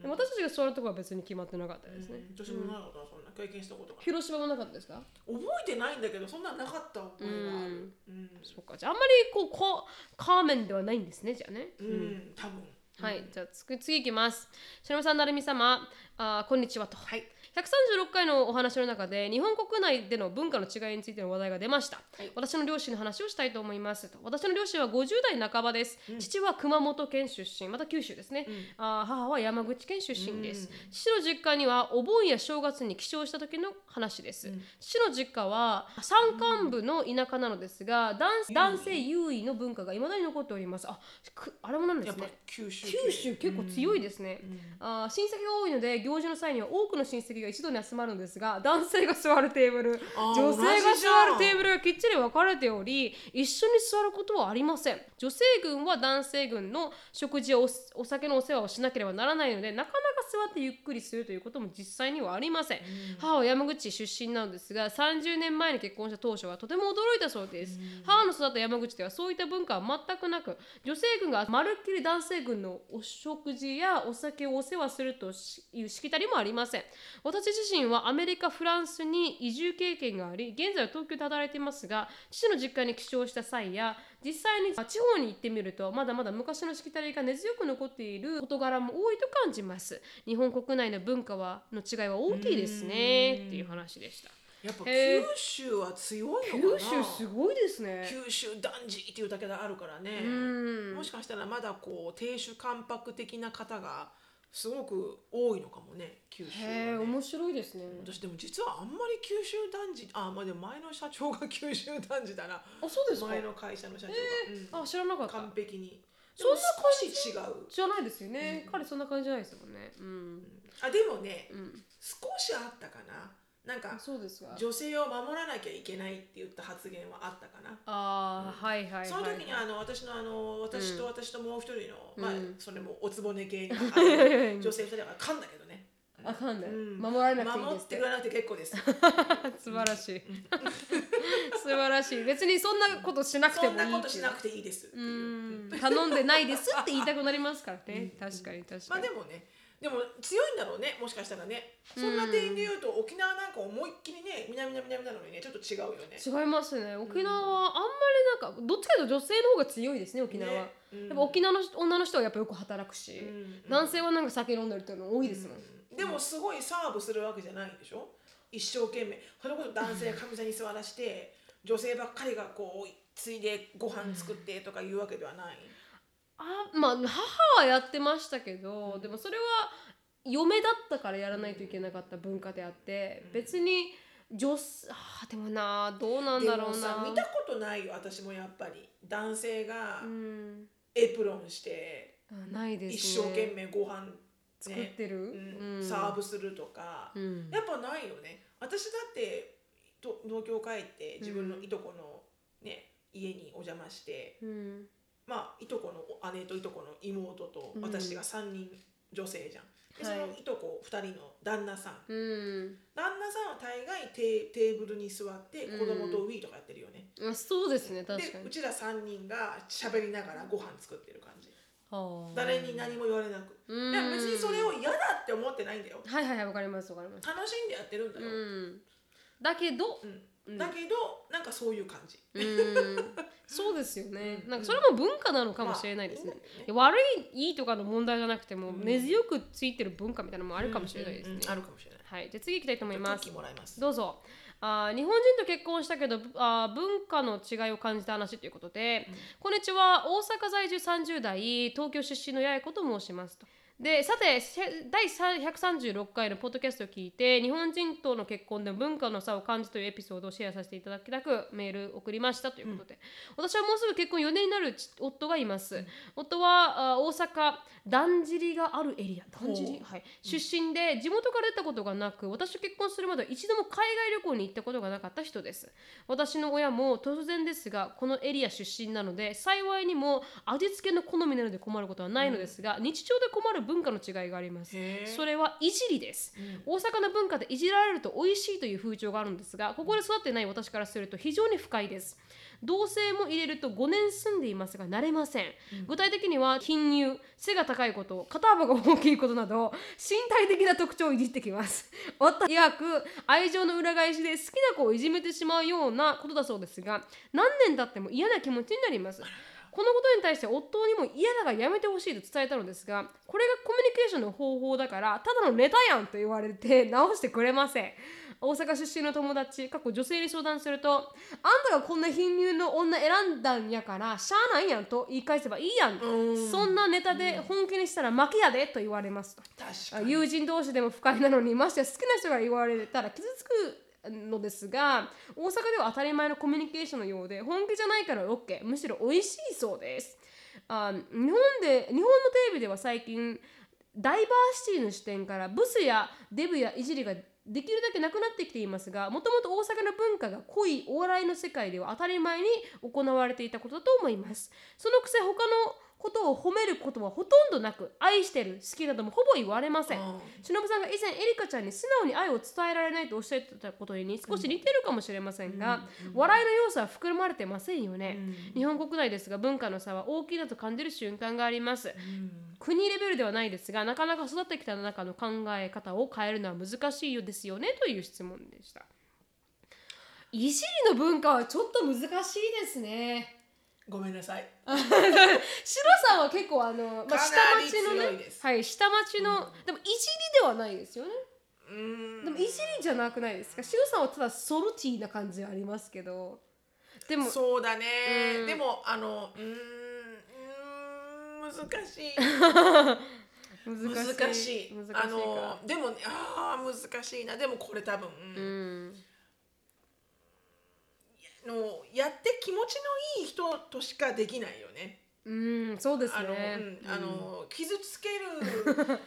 でも私たちが座るとこは別に決まってなかったですね、うん。私もなかったなそんな経験したことが。広島もなかったですか？覚えてないんだけどそんななかった覚えがある。うん。そうかじゃああんまりこうこうカーメンではないんですねじゃあね、うん、多分。はいじゃあ次次いきます。しのぶさんなるみ様。あーこんにちはと。はい136回のお話の中で日本国内での文化の違いについての話題が出ました、はい。私の両親の話をしたいと思います。と私の両親は50代半ばです、父は熊本県出身。また九州ですね、あー母は山口県出身です、父の実家にはお盆や正月に帰省した時の話です、父の実家は山間部の田舎なのですが男男性優位の文化が未だに残っております。あくあれもなんでやっぱすね九州九州結構強いですね、あー親戚が多いので行事の際には多くの親戚が一度に集まるんですが男性が座るテーブル女性が座るテーブルがきっちり分かれており一緒に座ることはありません。女性軍は男性軍の食事やおお酒のお世話をしなければならないのでなかなか座ってゆっくりするということも実際にはありません、母は山口出身なのですが30年前に結婚した当初はとても驚いたそうです、母の育った山口ではそういった文化は全くなく女性軍がまるっきり男性軍のお食事やお酒をお世話するというしきたりもありません私自身はアメリカフランスに移住経験があり現在は東京で働いていますが父の実家に帰省した際や実際に地方に行ってみるとまだまだ昔のしきたりが根強く残っている事柄も多いと感じます。日本国内の文化はの違いは大きいですねっていう話でした。やっぱ九州は強いのか九な州すごいですね。九州男児っていうだけであるからね。うん。もしかしたらまだこう亭主関白的な方がすごく多いのかもね九州は、へえね、面白いですね。私でも実はあんまり九州男児あまあでも前の社長が九州男児だな。あそうですか。前の会社の社長が、うん。あ知らなかった。完璧に。そんなでも少し違う。じゃないですよね、彼そんな感じじゃないですもんね。うん、あでもね、ん。少しあったかななんかそうですか。女性を守らなきゃいけないって言った発言はあったかな。ああ、はいはいはい、はい、その時にあの私のあの私と私ともう一人の、まあうん。それもおつぼね系の 女性二人が噛んだけどね。あかんない、うん。守られなくていい守っですって。てくれなくて結構です。素晴らしい。素晴らしい。別にそんなことしなくてそんもいいなことしなくていいですってういう、ん。頼んでないですって言いたくなりますからね。確かに確まかに、あでもねでも強いんだろうねもしかしたらね。そんな点で言うと沖縄なんか思いっきりね南南南なのにねちょっと違うよね。違いますね。沖縄はあんまりなんかどっちかというと女性の方が強いですね沖縄。は、ね。うん。やっぱ沖縄の女の人はやっぱよく働くし、うん男性はなんか酒飲んでるっていうの多いですもん、でもすごいサーブするわけじゃないでしょ？一生懸命。それこそ男性 上座に座らして女性ばっかりがこうついでご飯作ってとかいうわけではない、あまあ母はやってましたけど、でもそれは嫁だったからやらないといけなかった文化であって、別に女性あーでもなどうなんでだろうもさな見たことないよ私もやっぱり。男性がうん。エプロンしてあないですね。一生懸命ご飯、ね、作ってる、うんうん。サーブするとか、うん。やっぱないよね。私だってと東京帰って自分のいとこの、ね家にお邪魔してうんまあいとこの姉といとこの妹とうん私が3人女性じゃん。ではいそのいとこ2人の旦那さんうん旦那さんは大概テーテーブルに座って子供とウィーとかやってるよね。あそうですね確かにでうちら3人が喋りながらご飯作ってる感じ。はあ誰に何も言われなく。うんでも別にそれを嫌だって思ってないんだよ。はいはいはいわかりますわかります楽しんでやってるんだよ。うんだけどうんだけどなんかそういう感じ。うん。そうですよね。なんかそれも文化なのかもしれないですね。悪いいいとかの問題じゃなくても、根強くついてる文化みたいなのもあるかもしれないですね、うん。うん。うんあるかもしれない。はい。じゃあ次行きたいと思います。ます。どうぞ。あー日本人と結婚したけどあー文化の違いを感じた話ということで、こんにちは。大阪在住30代東京出身の八重子と申しますとでさてせ第136回のポッドキャストを聞いて日本人との結婚で文化の差を感じというエピソードをシェアさせていただきたくメール送りましたということで、私はもうすぐ結婚4年になるち夫がいます、夫はあ大阪だんじりがあるエリア。だんじり、ほはい、出身で地元から出たことがなく私と結婚するまでは一度も海外旅行に行ったことがなかった人です。私の親も突然ですがこのエリア出身なので幸いにも味付けの好みなので困ることはないのですが、日常で困る文化の違いがあります。それはいじりです、大阪の文化でいじられると美味しいという風潮があるんですがここで育ってない私からすると非常に不快です。同性も入れると5年住んでいますが慣れません、具体的には貧乳背が高いこと肩幅が大きいことなど身体的な特徴をいじってきます。夫曰く愛情の裏返しで好きな子をいじめてしまうようなことだそうですが何年経っても嫌な気持ちになりますこのことに対して夫にも嫌だがやめてほしいと伝えたのですがこれがコミュニケーションの方法だからただのネタやんと言われて直してくれません。大阪出身の友達過去女性に相談するとあんたがこんな貧乳の女選んだんやからしゃあないやんと言い返せばいいやんうん。そんなネタで本気にしたら負けやでと言われます友人同士でも不快なのにましてや好きな人が言われたら傷つくのですが大阪では当たり前のコミュニケーションのようで本気じゃないから OK むしろ美味しいそうです。あ日本で日本のテレビでは最近ダイバーシティの視点からブスやデブやいじりができるだけなくなってきていますがもともと大阪の文化が濃いお笑いの世界では当たり前に行われていたことだと思います。そのくせ他のことを褒めることはほとんどなく愛してる。好きなどもほぼ言われません。うん。しのぶさんが以前エリカちゃんに素直に愛を伝えられないとおっしゃってたことに少し似てるかもしれませんが、笑いの要素は含まれてませんよね、日本国内ですが文化の差は大きいなと感じる瞬間があります、国レベルではないですがなかなか育ってきた中の考え方を変えるのは難しいようですよねという質問でした。いじりの文化はちょっと難しいですねごめんなさい。シロさんは結構あの、まあ、下町のねはい下町の、でもいじりではないですよね。うん。でもいじりじゃなくないですか？シロさんはただソルティーな感じはありますけど。でもそうだね。うん。でもあのうーんうーん難しい。難しい。難しい。難しいか。あのでもねあー難しいな。でもこれ多分、うんのやって気持ちのいい人としかできないよね。うんそうですあの、ねうん、あの傷つける私も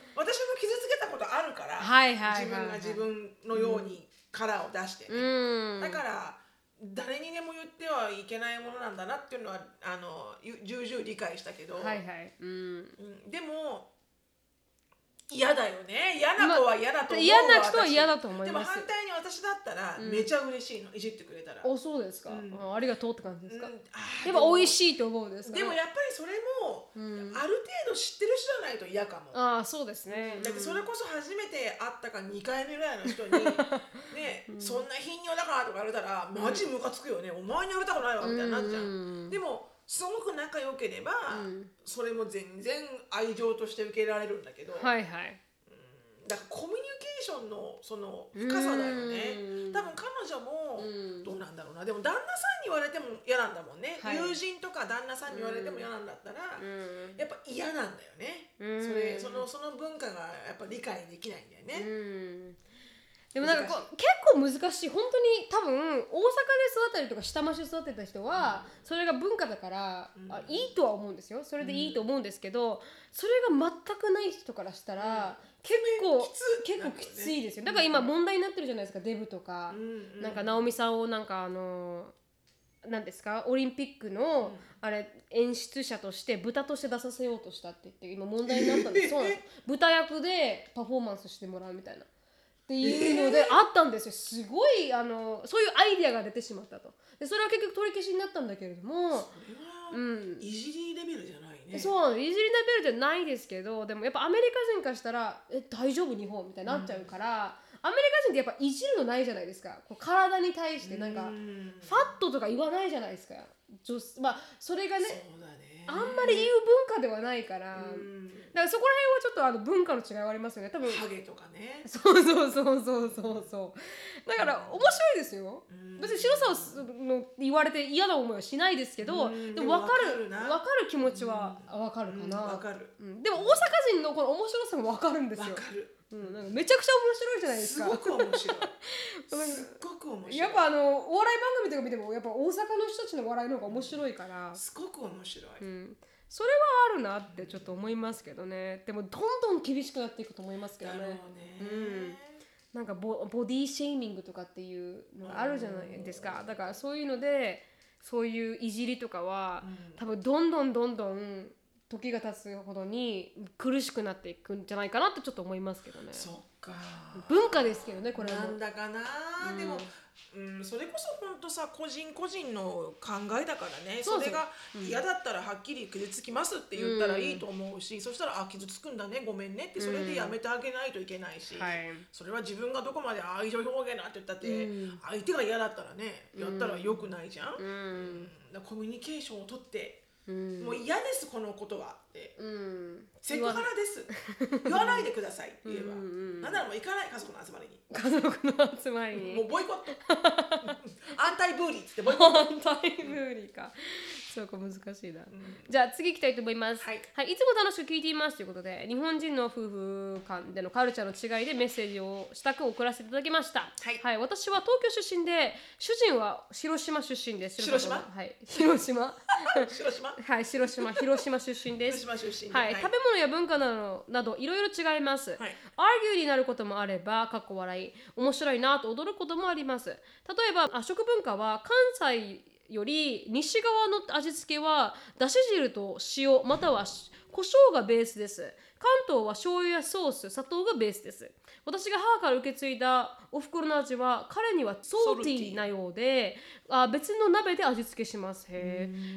傷つけたことあるから、自分が自分のようにカラーを出してね、うん。だから誰にでも言ってはいけないものなんだなっていうのはあのゆ重々理解したけど、はいはい。うん。うん。でも嫌だよね。嫌な子は嫌だと思うわ、嫌な人は私。嫌だと思いでもます反対に私だったらうん。めちゃ嬉しいの、いじってくれたら。おそうですか、うん。あありがとうって感じですか、うん。あーやっぱ美味いしいと思うんですか？でもやっぱりそれも、うん。ある程度知ってる人じゃないと嫌かも。ああそうですね、だってそれこそ初めて会ったか2回目ぐらいの人に ね、そんな頻尿だからとか言われたらマジムカつくよね、お前にやりたくないわみたいになっちゃう、うん。でもすごく仲良ければ、うん。それも全然愛情として受けられるんだけど、はいはい。だからコミュニケーションのその深さだよね。うん。多分彼女もうん。どうなんだろうな。でも旦那さんに言われても嫌なんだもんね、はい。友人とか旦那さんに言われても嫌なんだったら、うん。やっぱ嫌なんだよね、うん。それそのその文化がやっぱ理解できないんだよね、うんでもなんかこう結構難しい。本当に多分大阪で育ったりとか下町で育ってた人は、それが文化だから、うん。あいいとは思うんですよ。それでいいと思うんですけど、それが全くない人からしたら、結構きつ結構きついですよ。だから今問題になってるじゃないですかデブとか、うんなんか直美さんをなんかあのなんですかオリンピックの、あれ演出者として豚として出させようとしたって言って今問題になったんです そうなんです。豚役でパフォーマンスしてもらうみたいなっていうのであったんですよ。すごいあのそういうアイディアが出てしまったと。でそれは結局取り消しになったんだけれどもうん。いじりレベルじゃないね、そういじりレベルじゃないですけどでもやっぱアメリカ人からしたら「え大丈夫日本」みたいになっちゃうから、アメリカ人ってやっぱいじるのないじゃないですか。こう体に対してなんか、うん。ファットとか言わないじゃないですか。女まあそれがねねあんまり言う文化ではないから、うん。だからそこら辺はちょっとあの文化の違いはありますよね。多分ハゲとかね。そうそうそうそうそう。そうだから面白いですよ。うん。別に白さの言われて嫌な思いはしないですけどうん。でも分かる分かる気持ちは分かるかうん。な、わかる。うん。でも大阪人のこの面白さも分かるんですよ。わかるうん、なんかめちゃくちゃ面白いじゃないですか。すごく面白い。すっごく面白い。やっぱあのお笑い番組とか見てもやっぱ大阪の人たちの笑いの方が面白いから、すごく面白い、うん、それはあるなってちょっと思いますけどね。でもどんどん厳しくなっていくと思いますけどだろうね。ねうん。なんかボボディシェーミングとかっていうのがあるじゃないですか。だからそういうのでそういういじりとかはうん。多分どんどんどんどん時が経つほどに苦しくなっていくんじゃないかなってちょっと思いますけどね。そっか。文化ですけどねこれは。もなんだかな、うん。でも、うん、それこそ本当さ個人個人の考えだからね。それが嫌だったらはっきり傷つきますって言ったらいいと思うし、そしたらあ傷つくんだねごめんねってそれでやめてあげないといけないし、はい。それは自分がどこまで愛情表現だって言ったって、うん。相手が嫌だったらねやったらよくないじゃん、ううん。コミュニケーションをとって、うん。もう嫌ですこのことはって。うん。セクハラです。言わない。でくださいって言えば、うん。なんならもう行かない家族の集まりに。家族の集まり。にもうボイコット。アンタイブーリーっつってボイコット、反対ブーリーかそうか難しいな、うん。じゃあ次行きたいと思います。はい。い、つも楽しく聞いていますということで日本人の夫婦間でのカルチャーの違いでメッセージをしたく送らせていただきました。はい。私は東京出身で主人は広島出身です。広島？はい。広島？広島？はい広島。広島出身です。広島出身で。はい、食べ物や文化などなどいろいろ違います、はい。アーギューになることもあればかっこ笑い面白いなと驚くこともあります。例えばあ食文化は関西より西側の味付けはだし汁と塩またはし胡椒がベースです。関東は醤油やソース砂糖がベースです。私が母から受け継いだお袋の味は彼にはソルティーなようであ別の鍋で味付けします。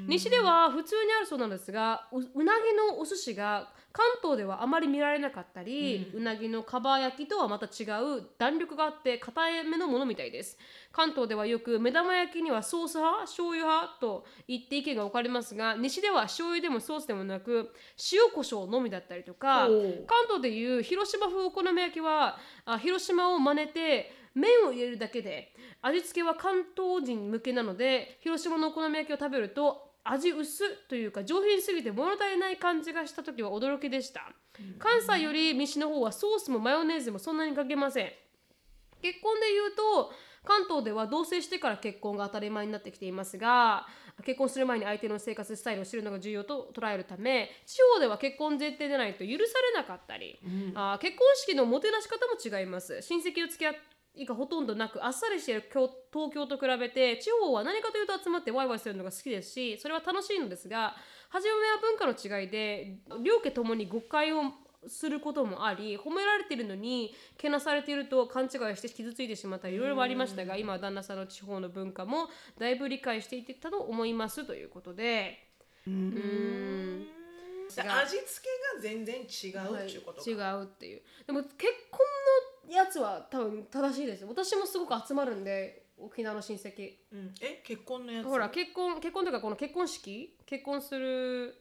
西では普通にあるそうなんですがううなぎのお寿司が関東ではあまり見られなかったり、うなぎのかば焼きとはまた違う弾力があって硬いめのものみたいです。関東ではよく目玉焼きにはソース派醤油派と言って意見が分かれますが西では醤油でもソースでもなく塩コショウのみだったりとか関東でいう広島風お好み焼きはあ広島を真似て麺を入れるだけで味付けは関東人向けなので広島のお好み焼きを食べると味薄というか上品すぎて物足りない感じがした時は驚きでした。関西より西の方はソースもマヨネーズもそんなにかけません。結婚で言うと関東では同棲してから結婚が当たり前になってきていますが結婚する前に相手の生活スタイルを知るのが重要と捉えるため地方では結婚前提でないと許されなかったり、あー結婚式のもてなし方も違います。親戚の付き合いがほとんどなくあっさりしている京東京と比べて地方は何かというと集まってワイワイするのが好きですしそれは楽しいのですが初めは文化の違いで両家ともに誤解をすることもあり褒められているのにけなされていると勘違いして傷ついてしまったりいろいろありましたが今は旦那さんの地方の文化もだいぶ理解していったと思いますということで。うん。で味付けが全然違うっていうことか、違うっていう。でも結婚のやつは多分正しいですよ。私もすごく集まるんで沖縄の親戚。うん、え結婚のやつ？ほら結婚結婚というかこの結婚式？結婚する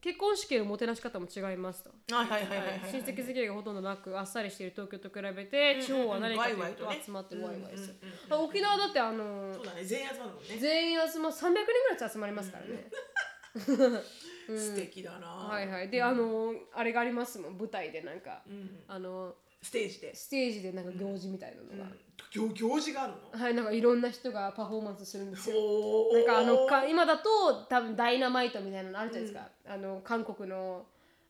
結婚式のもてなし方も違いますと。はいはいはいはいはい親戚付き合いがほとんどなくあっさりしている東京と比べて地方は何かというと集まってワイワイするうんうんうんうん。沖縄だってあのそうだね。全員集まるもんね、全員集ま300人ぐらい集まりますからね。素敵だな、はいはい。であのあれがありますもん。舞台でなんか。うん、あのステージで、ステージでなんか行事みたいなのが、行行事があるの？はいなんかいろんな人がパフォーマンスするんですよ。なんかあのか今だと多分ダイナマイトみたいなのあるじゃないですか、あの韓国の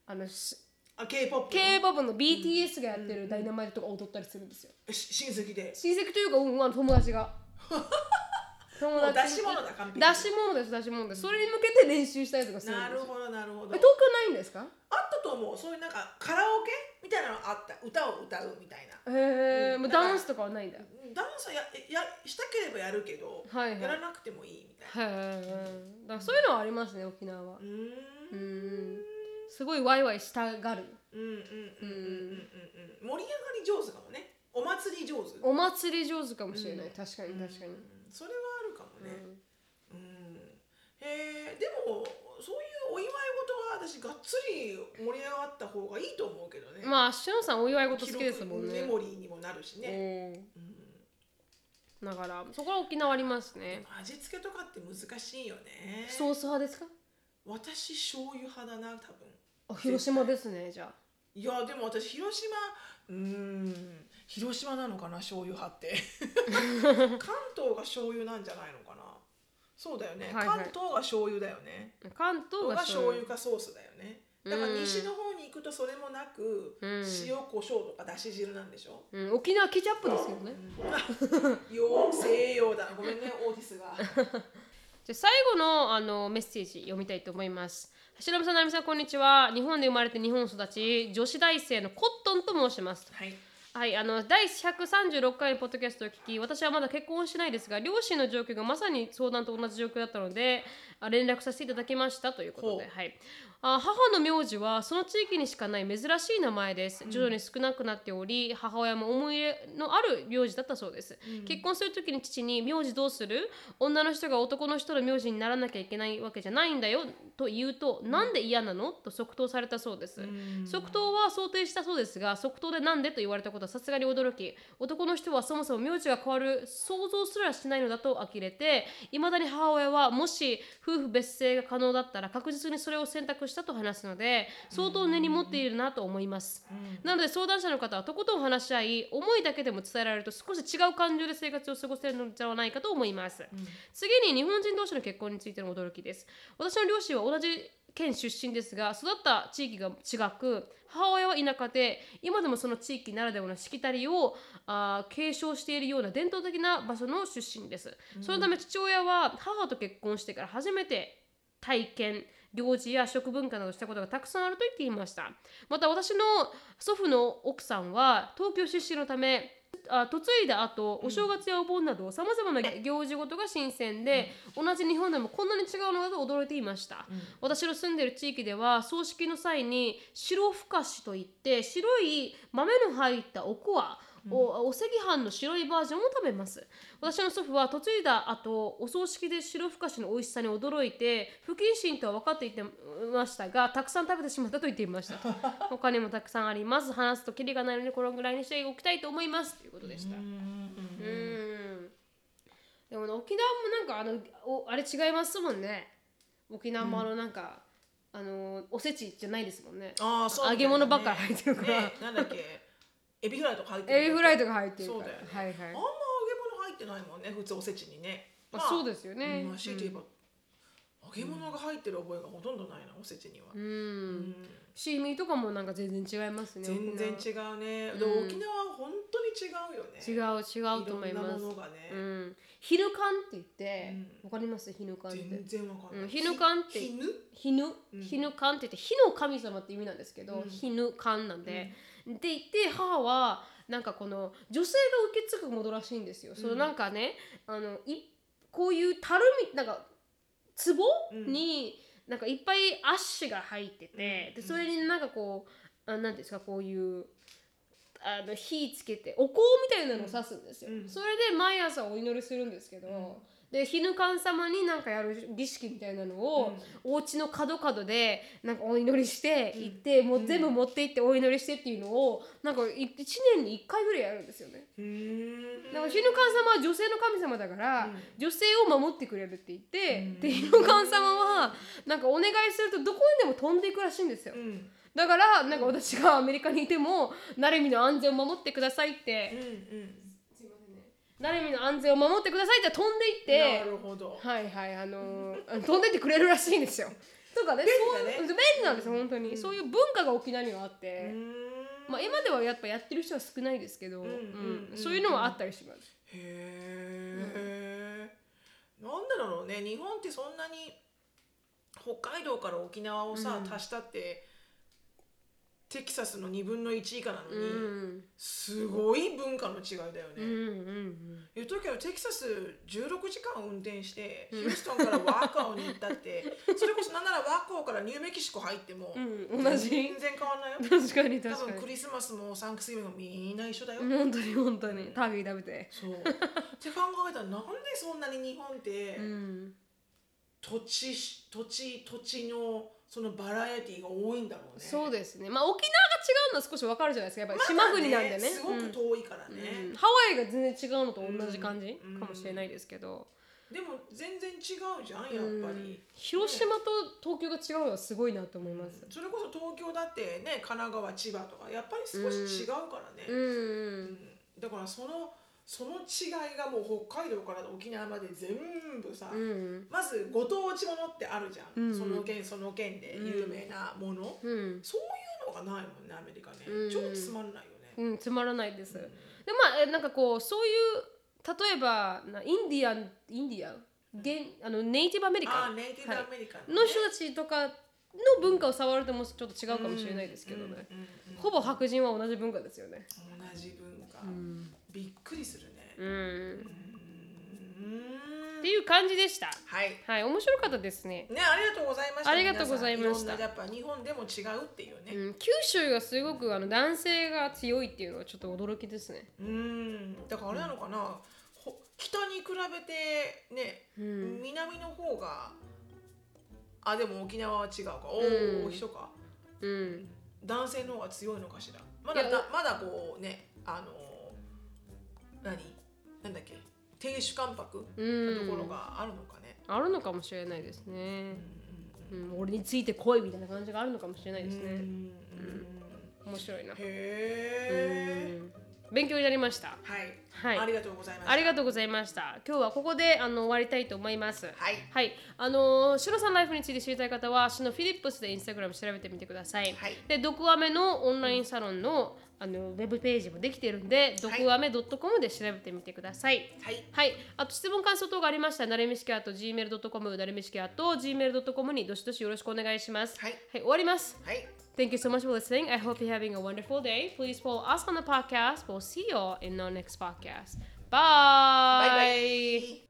あのしあ K-POP の？K-POP の BTS がやってるダイナマイトとか踊ったりするんですよ。し親戚で？親戚というか、うん、あの友達が。友もう出し物だ完璧出し物です出し物です。それに向けて練習したりとかするんですよ。なるほどなるほど。え東京ないんですか？あったと思う。そういうなんかカラオケ？みたいなのあった。歌を歌うみたいな。へえ、うん。もうダンスとかはないんだ。へダンスはややしたければやるけど、はいはい。やらなくてもいいみたいな。えだからそういうのはありますね沖縄は。うーん。うん。すごいワイワイしたがる。うんうんうんうんうんうんうん。盛り上がり上手かもね。お祭り上手。お祭り上手かもしれない、うん。確かに確かに、うんそれはあるかもね。うん。へえでもそういつり盛り上がった方がいいと思うけどね。まあしのさんお祝い事好きですもんね。メモリーにもなるしね。うん。うん。だからそこは沖縄ありますね。味付けとかって難しいよね。ソース派ですか？私醤油派だな多分。あ広島ですねじゃあ。いやでも私広島うーん広島なのかな醤油派って。関東が醤油なんじゃないのかなそうだよね、はいはい。関東が醤油だよね。関東がが醤油かソースだよね。だからうん西の方に行くとそれもなく、うん。塩コショウとかだし汁なんでしょ、うん、沖縄ケチャップですけどね 洋西洋だ。ごめんね オーティスが。じゃあ最後のあのメッセージ読みたいと思います。橋本さん、成美さん、こんにちは。日本で生まれて日本育ち、女子大生のコットンと申します。はいはい、あの第136回のポッドキャストを聞き、私はまだ結婚してないですが、両親の状況がまさに相談と同じ状況だったので、あ連絡させていただきましたということで、はい、あ母の名字はその地域にしかない珍しい名前です。徐々に少なくなっており、母親も思い入れのある名字だったそうです。結婚するときに父に名字どうする？女の人が男の人の名字にならなきゃいけないわけじゃないんだよと言うと、なんで嫌なの？と即答されたそうです。即答は想定したそうですが即答でなんでと言われたことはさすがに驚き男の人はそもそも名字が変わる想像すらしないのだと呆れていまだに母親はもし夫婦別姓が可能だったら確実にそれを選択したと話すので相当根に持っているなと思います、なので相談者の方はとことん話し合い思いだけでも伝えられると少し違う感情で生活を過ごせるのではないかと思います、次に日本人同士の結婚についての驚きです。私の両親は同じ県出身ですが育った地域が違く母親は田舎で今でもその地域ならではのしきたりをあー継承しているような伝統的な場所の出身です、そのため父親は母と結婚してから初めて体験行事や食文化などしたことがたくさんあると言っていました。また私の祖父の奥さんは東京出身のためあ嫁いだ後お正月やお盆などさまざまな行事ごとが新鮮で、同じ日本でもこんなに違うのだと驚いていました、私の住んでいる地域では葬式の際に白ふかしといって白い豆の入ったおこわおお赤飯の白いバージョンを食べます。私の祖父は嫁いだ後お葬式で白ふかしの美味しさに驚いて不謹慎とは分かっていてましたがたくさん食べてしまったと言っていました。他にもたくさんあります。話すとキリがないのでこのぐらいにしておきたいと思いますということでした。うんでもね沖縄もなんかあのおあれ違いますもんね。沖縄もあのなんか、あのおせちじゃないですもんね。ああそうね。揚げ物ばっかり入ってるから。ねなんだっけエビフライとか入ってるエビフライとか入ってるそうだよね。はいはい。あんま揚げ物入ってないもんね普通おせちにね。まあそうですよね。うんまあ強いて言えば揚げ物が入ってる覚えがほとんどないなおせちには。うん、うん。シーミーとかもなんか全然違いますね全然違うね。でうん。沖縄は本当に違うよね。違う違うと思いろんなますものがね。うん。ヒヌカンって言ってうわ、かります？ヒヌカンって。全然わかんない。うんヒヌカンってひぬ？ヒヌ、うん。ヒヌカンって言って火の神様って意味なんですけど、うん。ヒヌカンなんで、で言って母はなんかこの女性が受け継ぐものらしいんですよ、そのなんかねあのいこういう樽みなんか壺うんになんかいっぱいアッシュが入ってて、うん。でそれになんかこうあなんですかこういうあの火つけてお香みたいなのを刺すんですよ、うん。それで毎朝お祈りするんですけど、でヒヌカン様になんかやる儀式みたいなのを、お家の角々でなんかお祈りして行って、もう全部持って行ってお祈りしてっていうのをなんか1年に1回ぐらいやるんですよね。だからヒヌカン様は女性の神様だから、うん。女性を守ってくれるって言って、うん。でヒヌカン様はなんかお願いするとどこにでも飛んでいくらしいんですよ。うん。だからなんか私がアメリカにいてもナレミの安全を守ってくださいって、ねナレミの安全を守ってくださいって飛んでいってなるほど。はいはいあのー 飛んでってくれるらしいんですよ。とかねそう便利なんですよ本当に、そういう文化が沖縄にはあって、まあ今ではやっぱやってる人は少ないですけど、んうんうんそういうのはあったりします。へえ、なんだろうね日本ってそんなに北海道から沖縄をさ、うん。足したってテキサスの2分の1以下なのうに、んすごい文化の違いだよね。うんうん言うときはテキサス16時間運転してヒューストンからワーカーに行ったって それこそなんならワーカーからニューメキシコ入っても、同じ全然変わんないよ。確かに多確かに。分クリスマスもサンクスギビングもみんな一緒だよ。本当に本当にターゲ食べて。そうって考えたらなんでそんなに日本って、うん土地土地土地のそのバラエティーが多いんだろうね。そうですね。まあ沖縄が違うのは少しわかるじゃないですか。やっぱり島国なんでね,、すごく遠いからうん。ね、うん。ハワイが全然違うのと同じ感じ？うん。かもしれないですけど、でも全然違うじゃんやっぱり、広島と東京が違うのはすごいなと思います。それこそ東京だってね神奈川千葉とかやっぱり少し違うからね、うん、うん。だからそのその違いがもう北海道から沖縄まで全部さ、うん、まずご当地ものってあるじゃん、うん。その県その県で有名なもの、うん、そういうのがないもんねアメリカね、うん。超つまんないよね、うん、つまらないです。で、まあ、えなんかこう、そういう、例えば、なインディアン、インディアン、現あのネイティブアメリあカ？ンあネイティブアメリカン、ね。の人たちとかの文化を触るともうちょっと違うかもしれないですけどね。ほぼ白人は同じ文化ですよね。同じ文化、びっくりするね、うん。うんっていう感じでした。はいはい、面白かったですね。ね、ありがとうございました。ありがとうございましたやっぱ日本でも違うっていうね。うん、九州がすごくあの男性が強いっていうのはちょっと驚きですね。うん、だからあれなのかな。ほ北に比べてね、うん南の方が。あ、でも沖縄は違うか。おうんお、一緒か。うん。男性の方が強いのかしら。まだだまだこうね、あの何？なんだっけ、亭主関白？うんなところがあるのかね。あるのかもしれないですね。うん、俺についてこいみたいな感じがあるのかもしれないですね。うんうん面白いな。へえ。うん勉強になりました。はい。はいありがとうございました。ありがとうございました。今日はここであの終わりたいと思います。はいはい。あのシロさんライフについて知りたい方は、シノフィリップスでインスタグラム調べてみてください。はいで、ドクアメのオンラインサロンのあのウェブページもできているんで、ドクアメ .com で調べてみてください。はい。はい。あと質問感想等がありましたら、なれみしきあと gmail.com、なれみしきあと gmail.com にどしどしよろしくお願いします。はいはい、終わります。はい。Thank you so much for listening. I hope you're having a wonderful day. Please follow us on the podcast. We'll see you all in our next podcast. Bye. バイバイ。